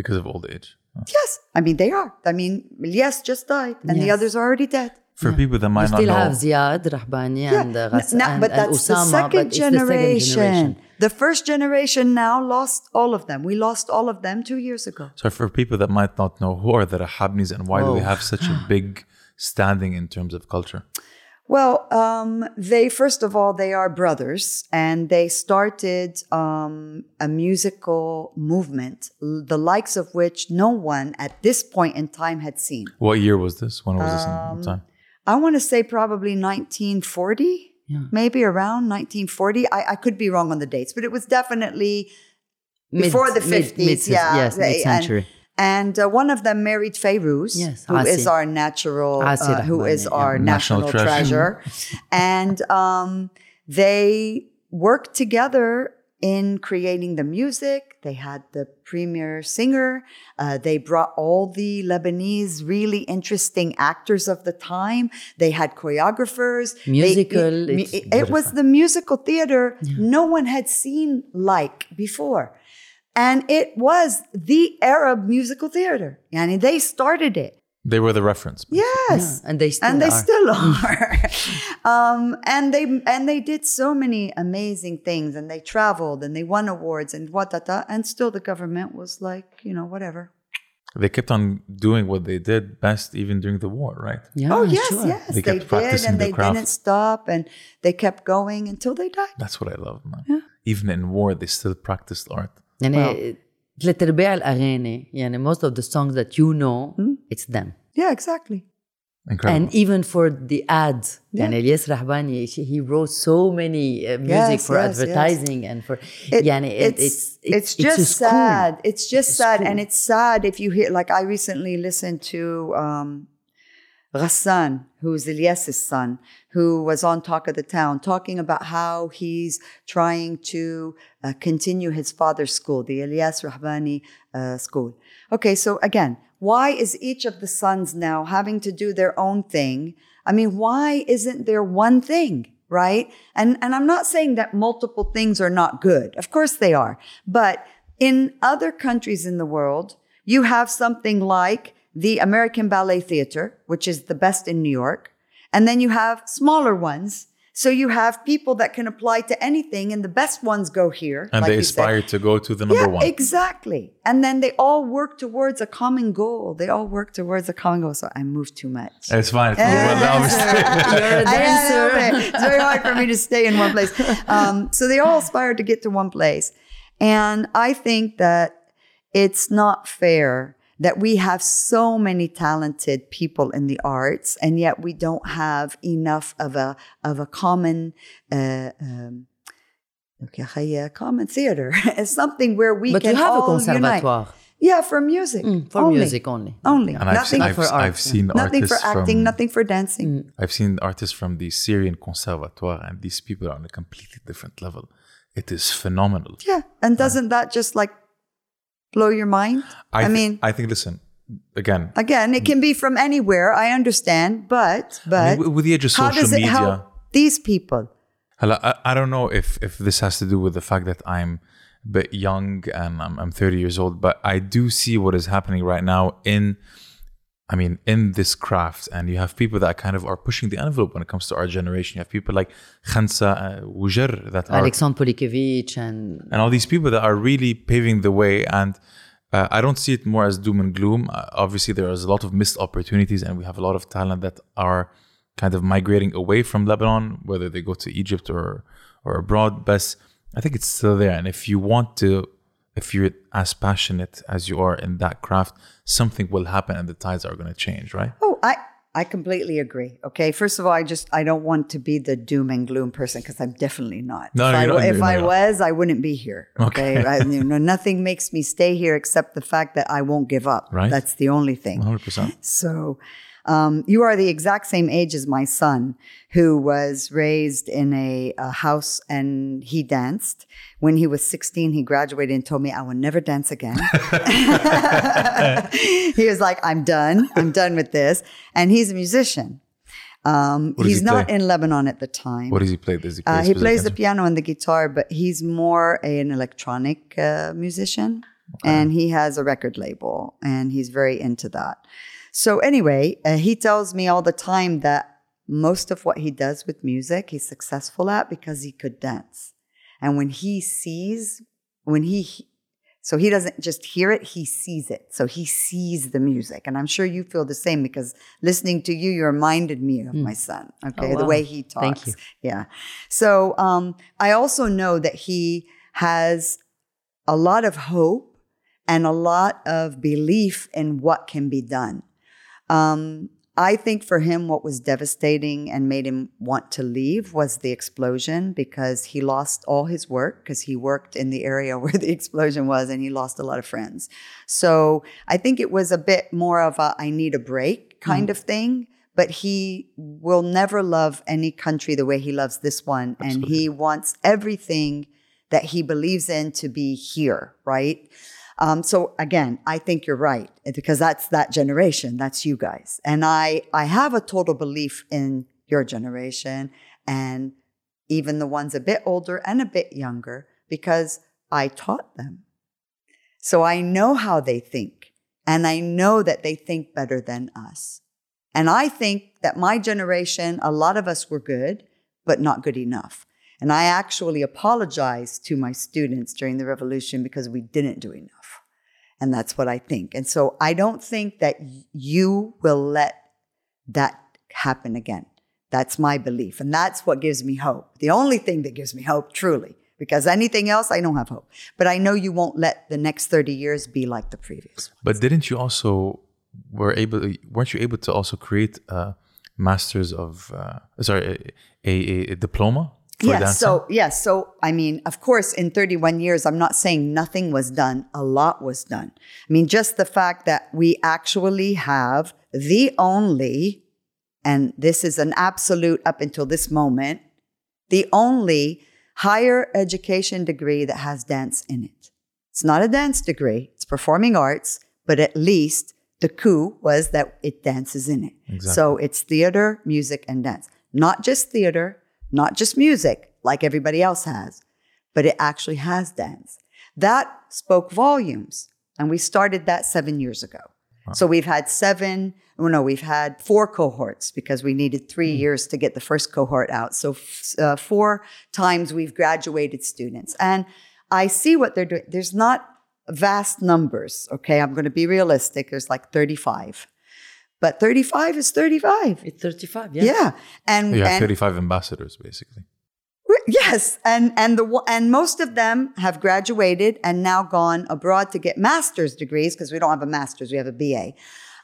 Because of old age. Yes, I mean they are. I mean, yes, just died, and the others are already dead. For people that We might not still know, have Ziad, Rahbani, and uh, Ghas- No, and, but and that's the Osama, second but it's the second generation. The first generation now lost all of them. We lost all of them two years ago. so for people that might not know, who are the Rahbanis and why do they Oh. have such a big standing in terms of culture? Well, um, they first of all they are brothers, and they started um, a musical movement, the likes of which no one at this point in time had seen. What year was this? When was this Um, in time? I want to say probably 1940, maybe around 1940. I, I could be wrong on the dates, but it was definitely Mid- before the 50s. mid- yeah, yes, mid-century. And, and uh, one of them married Fairuz, Yes, who is our natural, uh, who yeah. our National national, treasure. treasure. *laughs* and um, they worked together in creating the music. They had the premier singer. Uh, they brought all the Lebanese really interesting actors of the time. They had choreographers. They- Musical, it, it- it was the musical theater no one had seen like before. And it was the Arab musical theater. And they started it. They were the reference. Yes, yeah, and they still and they are. still *laughs* are. *laughs* um, and they and they did so many amazing things, and they traveled, and they won awards, and what da and still the government was like, you know, whatever. They kept on doing what they did best, even during the war, right? Yeah, oh yes, sure. yes, they, they did, and they craft. didn't stop, and they kept going until they died. That's what I love, man. Yeah. Even in war, they still practiced art. And well, it, ارباع الاغاني يعني most of the songs that you know it's them Yeah, exactly. Incredible. And even for the ads, Yeah. يعني Elias Rahbani, she- he wrote so many uh, music Yes, for yes, yes. advertising and for It- يعني it, it's, it's, it's, just a school. sad. It's just It's sad. cool. And it's sad if you hear, like, I recently listened to um, Ghassan, who's Ilyas's son, who was on Talk of the Town, talking about how he's trying to uh, continue his father's school, the Elias Rahbani uh, school. Okay, so again, why is each of the sons now having to do their own thing? I mean, why isn't there one thing? right? And and I'm not saying that multiple things are not good. Of course they are. But in other countries in the world, you have something like the American Ballet Theater, which is the best in New York, and then you have smaller ones. So you have people that can apply to anything, and the best ones go here. and like they you said. aspire to go to the number yeah, one. exactly. And then they all work towards a common goal. They all work towards a common goal. So I move too much. It's fine. It's Yeah. well, obviously. *laughs* You're a *laughs* *laughs* I dancer. It's very hard for me to stay in one place. Um, so they all aspire to get to one place. And I think that it's not fair that we have so many talented people in the arts, and yet we don't have enough of a of a common uh, um, okay, a common theater. *laughs* it's something where we But can you have a all unite. conservatoire Yeah, for music. Mm, for only. music only. Only. And I've, nothing I've, for I've art, seen nothing for acting, from, nothing for dancing. I've seen artists from the Syrian Conservatoire, and these people are on a completely different level. It is phenomenal. Yeah. And doesn't that just like blow your mind? I, thi- mean, I think. Listen, again, again, it can be from anywhere. I understand, but but with- with the age of social media- help these people? I, I don't know if if this has to do with the fact that I'm a bit young and I'm, I'm 30 years old, but I do see what is happening right now in, I mean, in this craft, and you have people that kind of are pushing the envelope when it comes to our generation. You have people like Khansa uh, Wujer that are Alexandre Paulikevitch and and all these people that are really paving the way. And uh, i don't see it more as doom and gloom. Uh, obviously there is a lot of missed opportunities and we have a lot of talent that are kind of migrating away from lebanon whether they go to egypt or or abroad. But i think it's still there. And if you want to if you're as passionate as you are in that craft something will happen and the tides are going to change right Oh, I I completely agree. Okay, first of all, I just I don't want to be the doom and gloom person because I'm definitely not. No, if no, I, not. if I was, I wouldn't be here. Okay, Okay. *laughs* I, you know, nothing makes me stay here except the fact that I won't give up. Right. That's the only thing. 100% So, um, you are the exact same age as my son, who was raised in a, a house and he danced. When he was 16, he graduated and told me, I will never dance again. *laughs* he was like, I'm done. I'm done with this. And he's a musician. Um, he's he not play? in Lebanon at the time. what does he play does he play Uh, he plays the piano and the guitar, but he's more an electronic uh, musician. And he has a record label and he's very into that. So, anyway, uh, he tells me all the time that most of what he does with music, he's successful at because he could dance. And when he sees, when he, so he doesn't just hear it, he sees it. So he sees the music. And I'm sure you feel the same because listening to you, you reminded me of my son, okay? The wow. way he talks. Thank you. Yeah. So um, I also know that he has a lot of hope and a lot of belief in what can be done. Um, I think for him, what was devastating and made him want to leave was the explosion because he lost all his work because he worked in the area *laughs* where the explosion was and he lost a lot of friends. So I think it was a bit more of a I need a break kind of thing. But he will never love any country the way he loves this one. And he wants everything that he believes in to be here, right? Um, so again, I think you're right because that's that generation. That's you guys, and I I have a total belief in your generation and even the ones a bit older and a bit younger because I taught them. So I know how they think, and I know that they think better than us. And I think that my generation, a lot of us were good, but not good enough. And I actually apologized to my students during the revolution because we didn't do enough. And that's what I think. And so I don't think that you will let that happen again. That's my belief. And that's what gives me hope. The only thing that gives me hope, truly, because anything else, I don't have hope. But I know you won't let the next 30 years be like the previous. But didn't you also were able weren't you able to also create a masters of uh, sorry a, a, a diploma yes. So yes. So I mean, of course, in 31 years, I'm not saying nothing was done. A lot was done. I mean, just the fact that we actually have the only, and this is an absolute up until this moment, the only higher education degree that has dance in it. It's not a dance degree. It's performing arts, but at least the coup was that it dances in it. Exactly. So it's theater, music, and dance. Not just theater, not just music like everybody else has, but it actually has dance. That spoke volumes. And we started that seven years ago. So we've had seven, well, no, we've had four cohorts because we needed three years to get the first cohort out. So f- uh, four times we've graduated students. And I see what they're doing. There's not vast numbers, okay? I'm going to be realistic. There's like 35. But 35 is 35. It's 35, yeah. Yeah. And, you have and 35 ambassadors basically. Yes, and and the and most of them have graduated and now gone abroad to get master's degrees because we don't have a master's, we have a BA.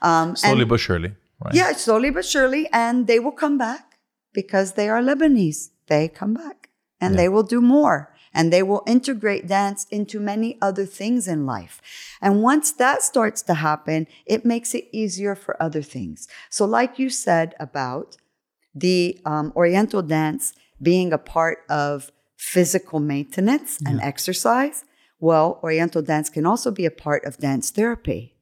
Um, Slowly and, but surely, right? yeah, slowly but surely, and they will come back because they are Lebanese. They come back and they will do more, and they will integrate dance into many other things in life. And once that starts to happen, it makes it easier for other things. So, like you said about the um, Oriental dance being a part of physical maintenance and exercise, well, Oriental dance can also be a part of dance therapy.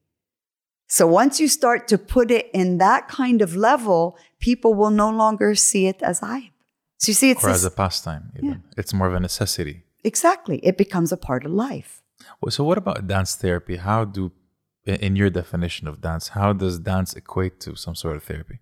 So once you start to put it in that kind of level, people will no longer see it as hype. So you see, it's Or this- as a pastime, even. It's more of a necessity. Exactly it becomes a part of life. Well, So, what about dance therapy? How do, in your definition of dance, how does dance equate to some sort of therapy?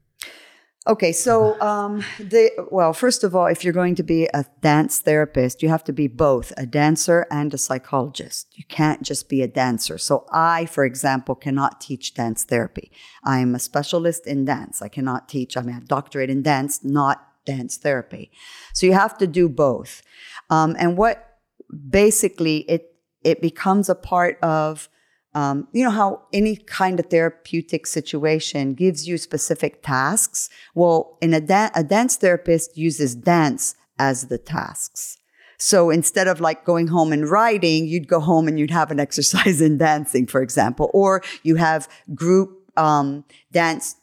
Okay, so *laughs* um, the well, first of all, if you're going to be a dance therapist, you have to be both a dancer and a psychologist. You can't just be a dancer. So I, for example, cannot teach dance therapy. I am a specialist in dance. I cannot teach. I'm a doctorate in dance, not dance therapy. So you have to do both. Um, and what basically it it becomes a part of um, you know how any kind of therapeutic situation gives you specific tasks. Well, in a, dan- a dance therapist uses dance as the tasks. So instead of like going home and writing, you'd go home and you'd have an *laughs* exercise in dancing, for example, or you have group um, dance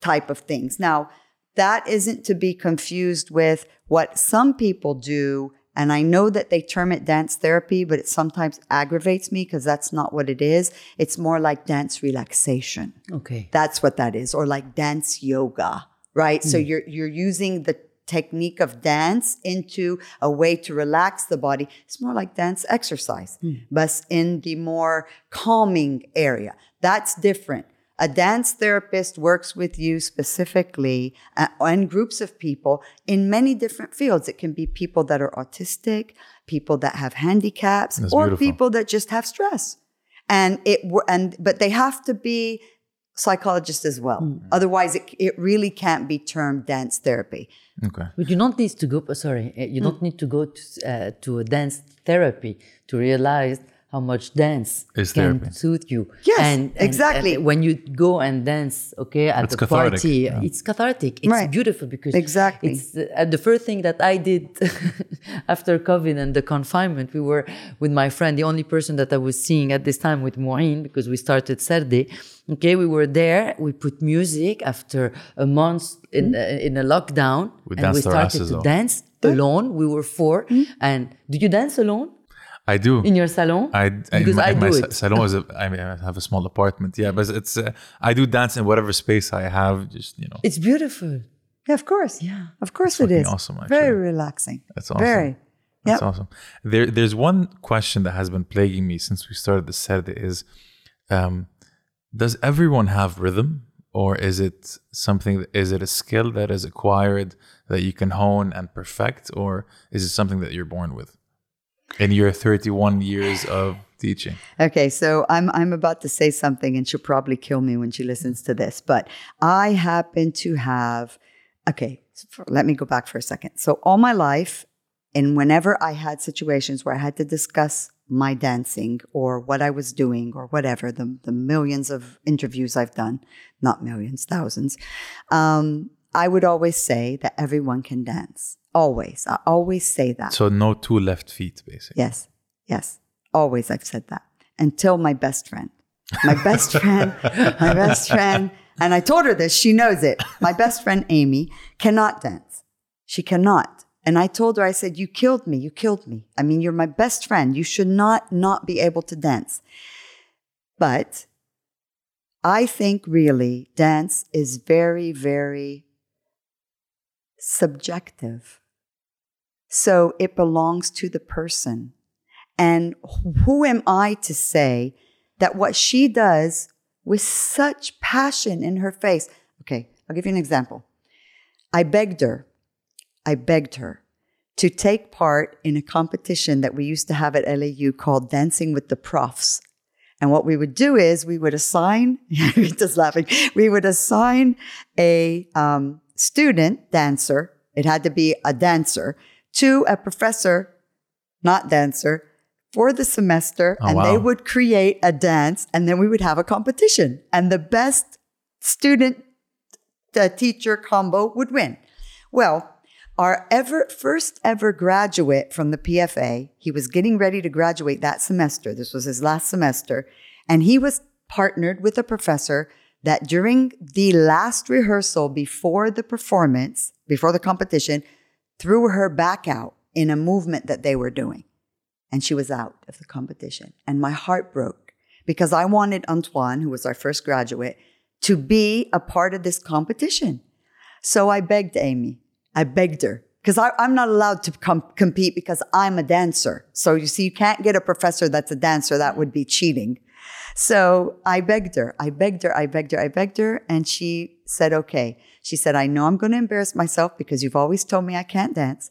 type of things. Now, that isn't to be confused with what some people do. And I know that they term it dance therapy, but it sometimes aggravates me because that's not what it is. It's more like dance relaxation. Okay. That's what that is, or like dance yoga, right? So hmm. you're you're using the technique of dance into a way to relax the body. It's more like dance exercise, hmm. but in the more calming area. That's different. A dance therapist works with you specifically uh, and groups of people in many different fields. It can be people that are autistic, people that have handicaps, That's or beautiful. people that just have stress. And it wo- and but they have to be psychologists as well. Otherwise, it, it really can't be termed dance therapy. Okay. But you don't need to go. Sorry, uh, you don't need to go to uh, to a dance therapy to realize how much dance Is can therapy. suit you. Yes, exactly. and when you go and dance, okay, at It's the cathartic, party, yeah. it's cathartic. It's Right. beautiful because Exactly. It's uh, the first thing that I did *laughs* after COVID and the confinement. We were with my friend, the only person that I was seeing at this time with Maureen because we started Saturday. Okay, we were there. We put music after a month in uh, in a lockdown, We and we started to off. dance alone. We were 4 And do you dance alone I do. in your salon? I, I because my, I do sa- it. salon is a, I mean I have a small apartment. Yeah, but it's uh, I do dance in whatever space I have. Just you know, It's beautiful. Yeah, of course. Yeah. Of course It's it fucking is. Very relaxing. That's awesome. Very. That's Yep. awesome. There, there's one question that has been plaguing me since we started this Saturday is, um, does everyone have rhythm, or is it something? Is it a skill that is acquired that you can hone and perfect, or is it something that you're born with? In your 31 years of teaching, Okay, so I'm I'm about to say something and she'll probably kill me when she listens to this, but I happen to have okay, let me go back for a second. So all my life and whenever I had situations where I had to discuss my dancing or what I was doing or whatever, the, the millions of interviews I've done, not millions, thousands, um, I would always say that everyone can dance. Always. I always say that. So no two left feet, basically. Yes, yes. Always I've said that until my best friend. My best friend, my best friend, and I told her this, she knows it. My best friend Amy cannot dance. She cannot. And I told her, I said, You killed me. You killed me. I mean, you're my best friend. You should not not be able to dance. But I think really dance is very, very subjective. So it belongs to the person. And who am I to say that what she does with such passion in her face? Okay, I'll give you an example. I begged her, I begged her to take part in a competition that we used to have at LAU called Dancing with the Profs. And what we would do is we would assign, *laughs* *laughs* just laughing, we would assign a um, student dancer, it had to be a dancer, to a professor, not dancer, for the semester. Oh, and wow. they would create a dance and then we would have a competition. And the best student teacher combo would win. Well, our ever first ever graduate from the PFA, he was getting ready to graduate that semester. This was his last semester, and he was partnered with a professor that during the last rehearsal before the performance, before the competition, threw her back out in a movement that they were doing. And she was out of the competition. And my heart broke because I wanted Antoine, who was our first graduate, to be a part of this competition. So I begged Amy. I begged her because I'm not allowed to com- compete because I'm a dancer. So you see, you can't get a professor that's a dancer. That would be cheating. So I begged her. I begged her. I begged her. I begged her. And she said, okay. She said, I know I'm going to embarrass myself because you've always told me I can't dance.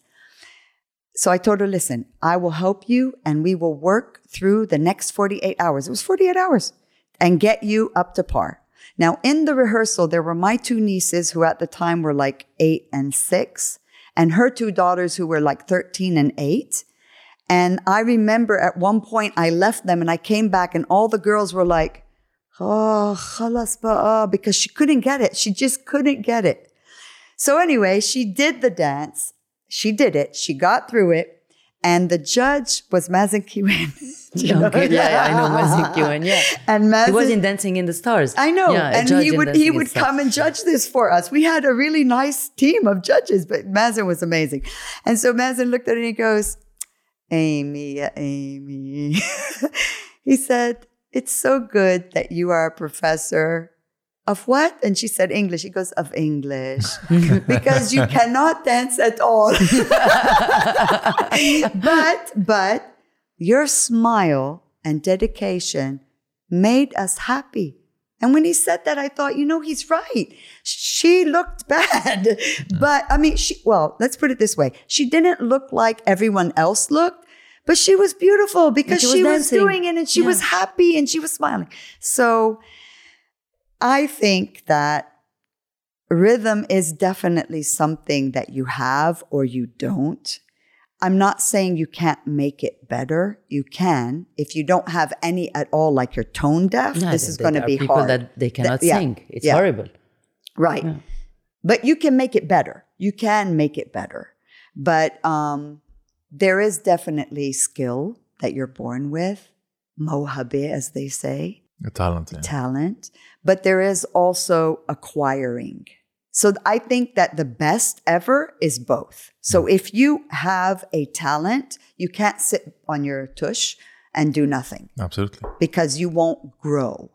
So I told her, listen, I will help you and we will work through the next 48 hours. It was 48 hours and get you up to par. Now, in the rehearsal, there were my two nieces who at the time were like eight and six, and her two daughters who were like 13 and eight. And I remember at one point I left them and I came back and all the girls were like, oh, khalas oh, ba'a, because she couldn't get it. She just couldn't get it. So anyway, she did the dance. She did it. She got through it. And the judge was Mazen *laughs* Kiwen. Okay, yeah, yeah, I know Mazen Kiwen, yeah. *laughs* And Mazen, He was in Dancing in the Stars. I know. Yeah, and he would he would come and judge this for us. We had a really nice team of judges, but Mazen was amazing. And so Mazen looked at it and he goes, Amy, Amy. *laughs* he said, It's so good that you are a professor of what? And she said English. He goes, Of English. *laughs* because you cannot dance at all. *laughs* but, but your smile and dedication made us happy. And when he said that, I thought, you know, he's right. She looked bad. *laughs* But I mean, she, well, let's put it this way. She didn't look like everyone else looked, but she was beautiful because she she was was, doing it and she was happy and she was smiling. So I think that rhythm is definitely something that you have or you don't. I'm not saying you can't make it better. You can. If you don't have any at all, like you're tone deaf, Yeah, this is going to be people hard. that they cannot yeah, sing. It's yeah. horrible. Right. But you can make it better. You can make it better. But um, there is definitely skill that you're born with, mohabe, as they say, A talent. Yeah. talent. But there is also acquiring. So I think that the best ever is both. So hmm. if you have a talent, you can't sit on your tush and do nothing Absolutely. because you won't grow.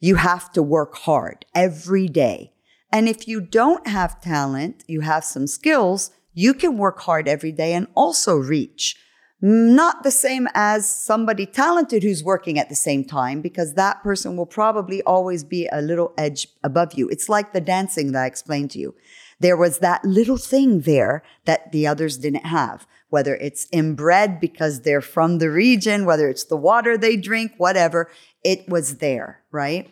You have to work hard every day. And if you don't have talent, you have some skills, you can work hard every day and also reach. Not the same as somebody talented who's working at the same time, because that person will probably always be a little edge above you. It's like the dancing that I explained to you. There was that little thing there that the others didn't have, whether it's inbred because they're from the region, whether it's the water they drink, whatever, it was there, right?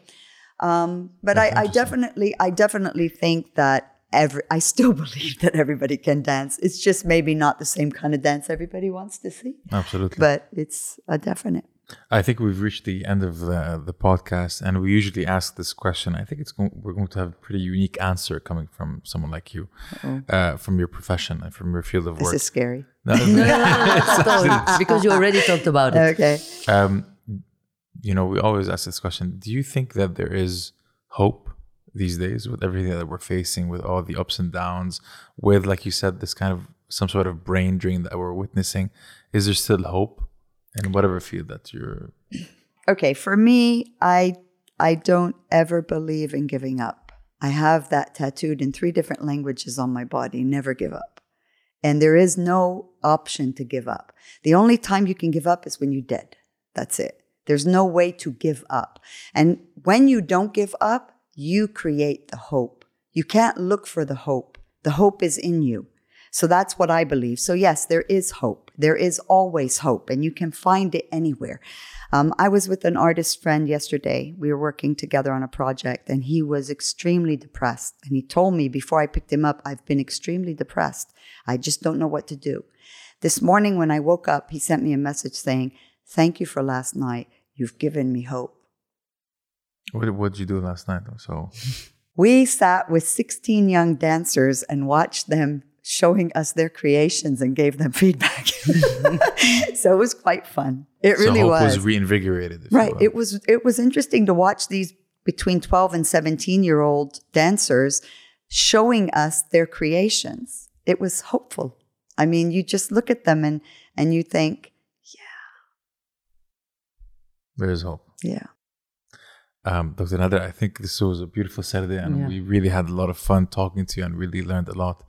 Um, but I, I definitely, I definitely think that every, I still *laughs* believe that everybody can dance. It's just maybe not the same kind of dance everybody wants to see, Absolutely. but it's a definite. I think we've reached the end of the, the podcast, and we usually ask this question. I think it's going, we're going to have a pretty unique answer coming from someone like you, uh, from your profession and from your field of work. This is scary. *laughs* No, no, no, Stop, because you already talked about it. Okay. um, you know, we always ask this question: Do you think that there is hope these days with everything that we're facing, with all the ups and downs, with like you said, this kind of some sort of brain drain that we're witnessing? Is there still hope in whatever field that you're? *clears throat* Okay, for me, I I don't ever believe in giving up. I have that tattooed in three different languages on my body, never give up. And there is no option to give up. The only time you can give up is when you're dead. That's it. There's no way to give up. And when you don't give up, you create the hope. You can't look for the hope. The hope is in you. So that's what I believe. So, yes, there is hope. There is always hope, and you can find it anywhere. Um, I was with an artist friend yesterday. We were working together on a project, and he was extremely depressed. And he told me before I picked him up, I've been extremely depressed. I just don't know what to do. This morning, when I woke up, he sent me a message saying, Thank you for last night. You've given me hope. What what did you do last night? So *laughs* We sat with 16 young dancers and watched them showing us their creations and gave them *laughs* feedback. *laughs* so it was quite fun. It so really hope was. was reinvigorated. right. It was it was interesting to watch these between 12 and 17 year old dancers showing us their creations. It was hopeful. I mean, you just look at them and and you think, yeah. there is hope. yeah. Um, Dr. Nader, I think this was a beautiful Saturday, and Yeah. we really had a lot of fun talking to you, and really learned a lot.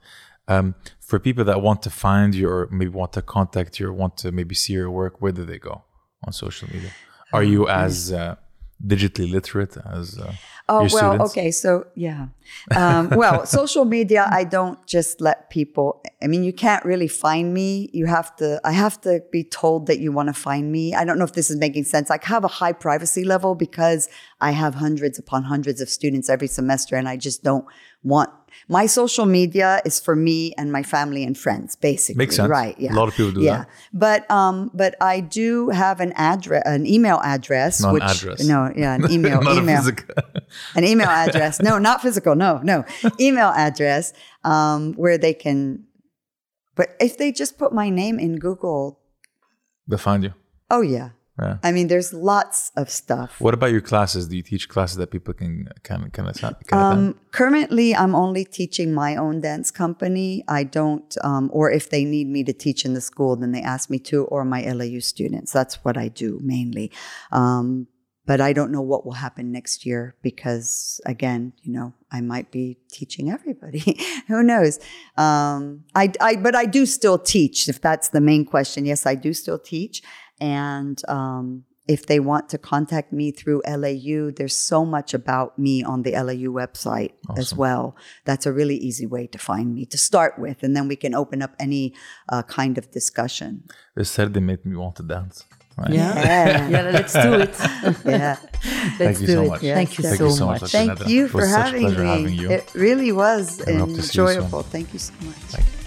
Um, for people that want to find you, or maybe want to contact you, or want to maybe see your work, where do they go on social media? Are you as uh, digitally literate as uh, Oh well, students? okay, so yeah. Um, well, *laughs* social media, I don't just let people. I mean, you can't really find me. You have to. I have to be told that you want to find me. I don't know if this is making sense. I have a high privacy level because I have hundreds upon hundreds of students every semester, and I just don't want my social media is for me and my family and friends, basically. Makes sense. right? Yeah, A lot of people do yeah. that. But um, but I do have an address, an email address. Not an which, address. No, yeah, an *laughs* email. Not email physical- *laughs* an email address. No, not physical. No, no, email address um, where they can. But if they just put my name in Google, they'll find you. oh yeah. Yeah. I mean, there's lots of stuff. What about your classes? Do you teach classes that people can can can, can? Um, currently, I'm only teaching my own dance company. I don't, um, or if they need me to teach in the school, then they ask me to, or my LAU students. That's what I do mainly. Um, but I don't know what will happen next year because, again, you know, I might be teaching everybody. *laughs* Who knows? Um, I, I, but I do still teach. If that's the main question, yes, I do still teach. And um, if they want to contact me through LAU, there's so much about me on the LAU website as well. That's a really easy way to find me to start with, and then we can open up any uh, kind of discussion. this Saturday made me want to dance. Right? Yeah. Yeah. *laughs* yeah, let's do it. *laughs* Yeah. let's Thank you do so it. much. Thank you Thank so you so much, much. Thank you for was such a having me. having you. It really was And we hope you soon. enjoyable. Thank you so much.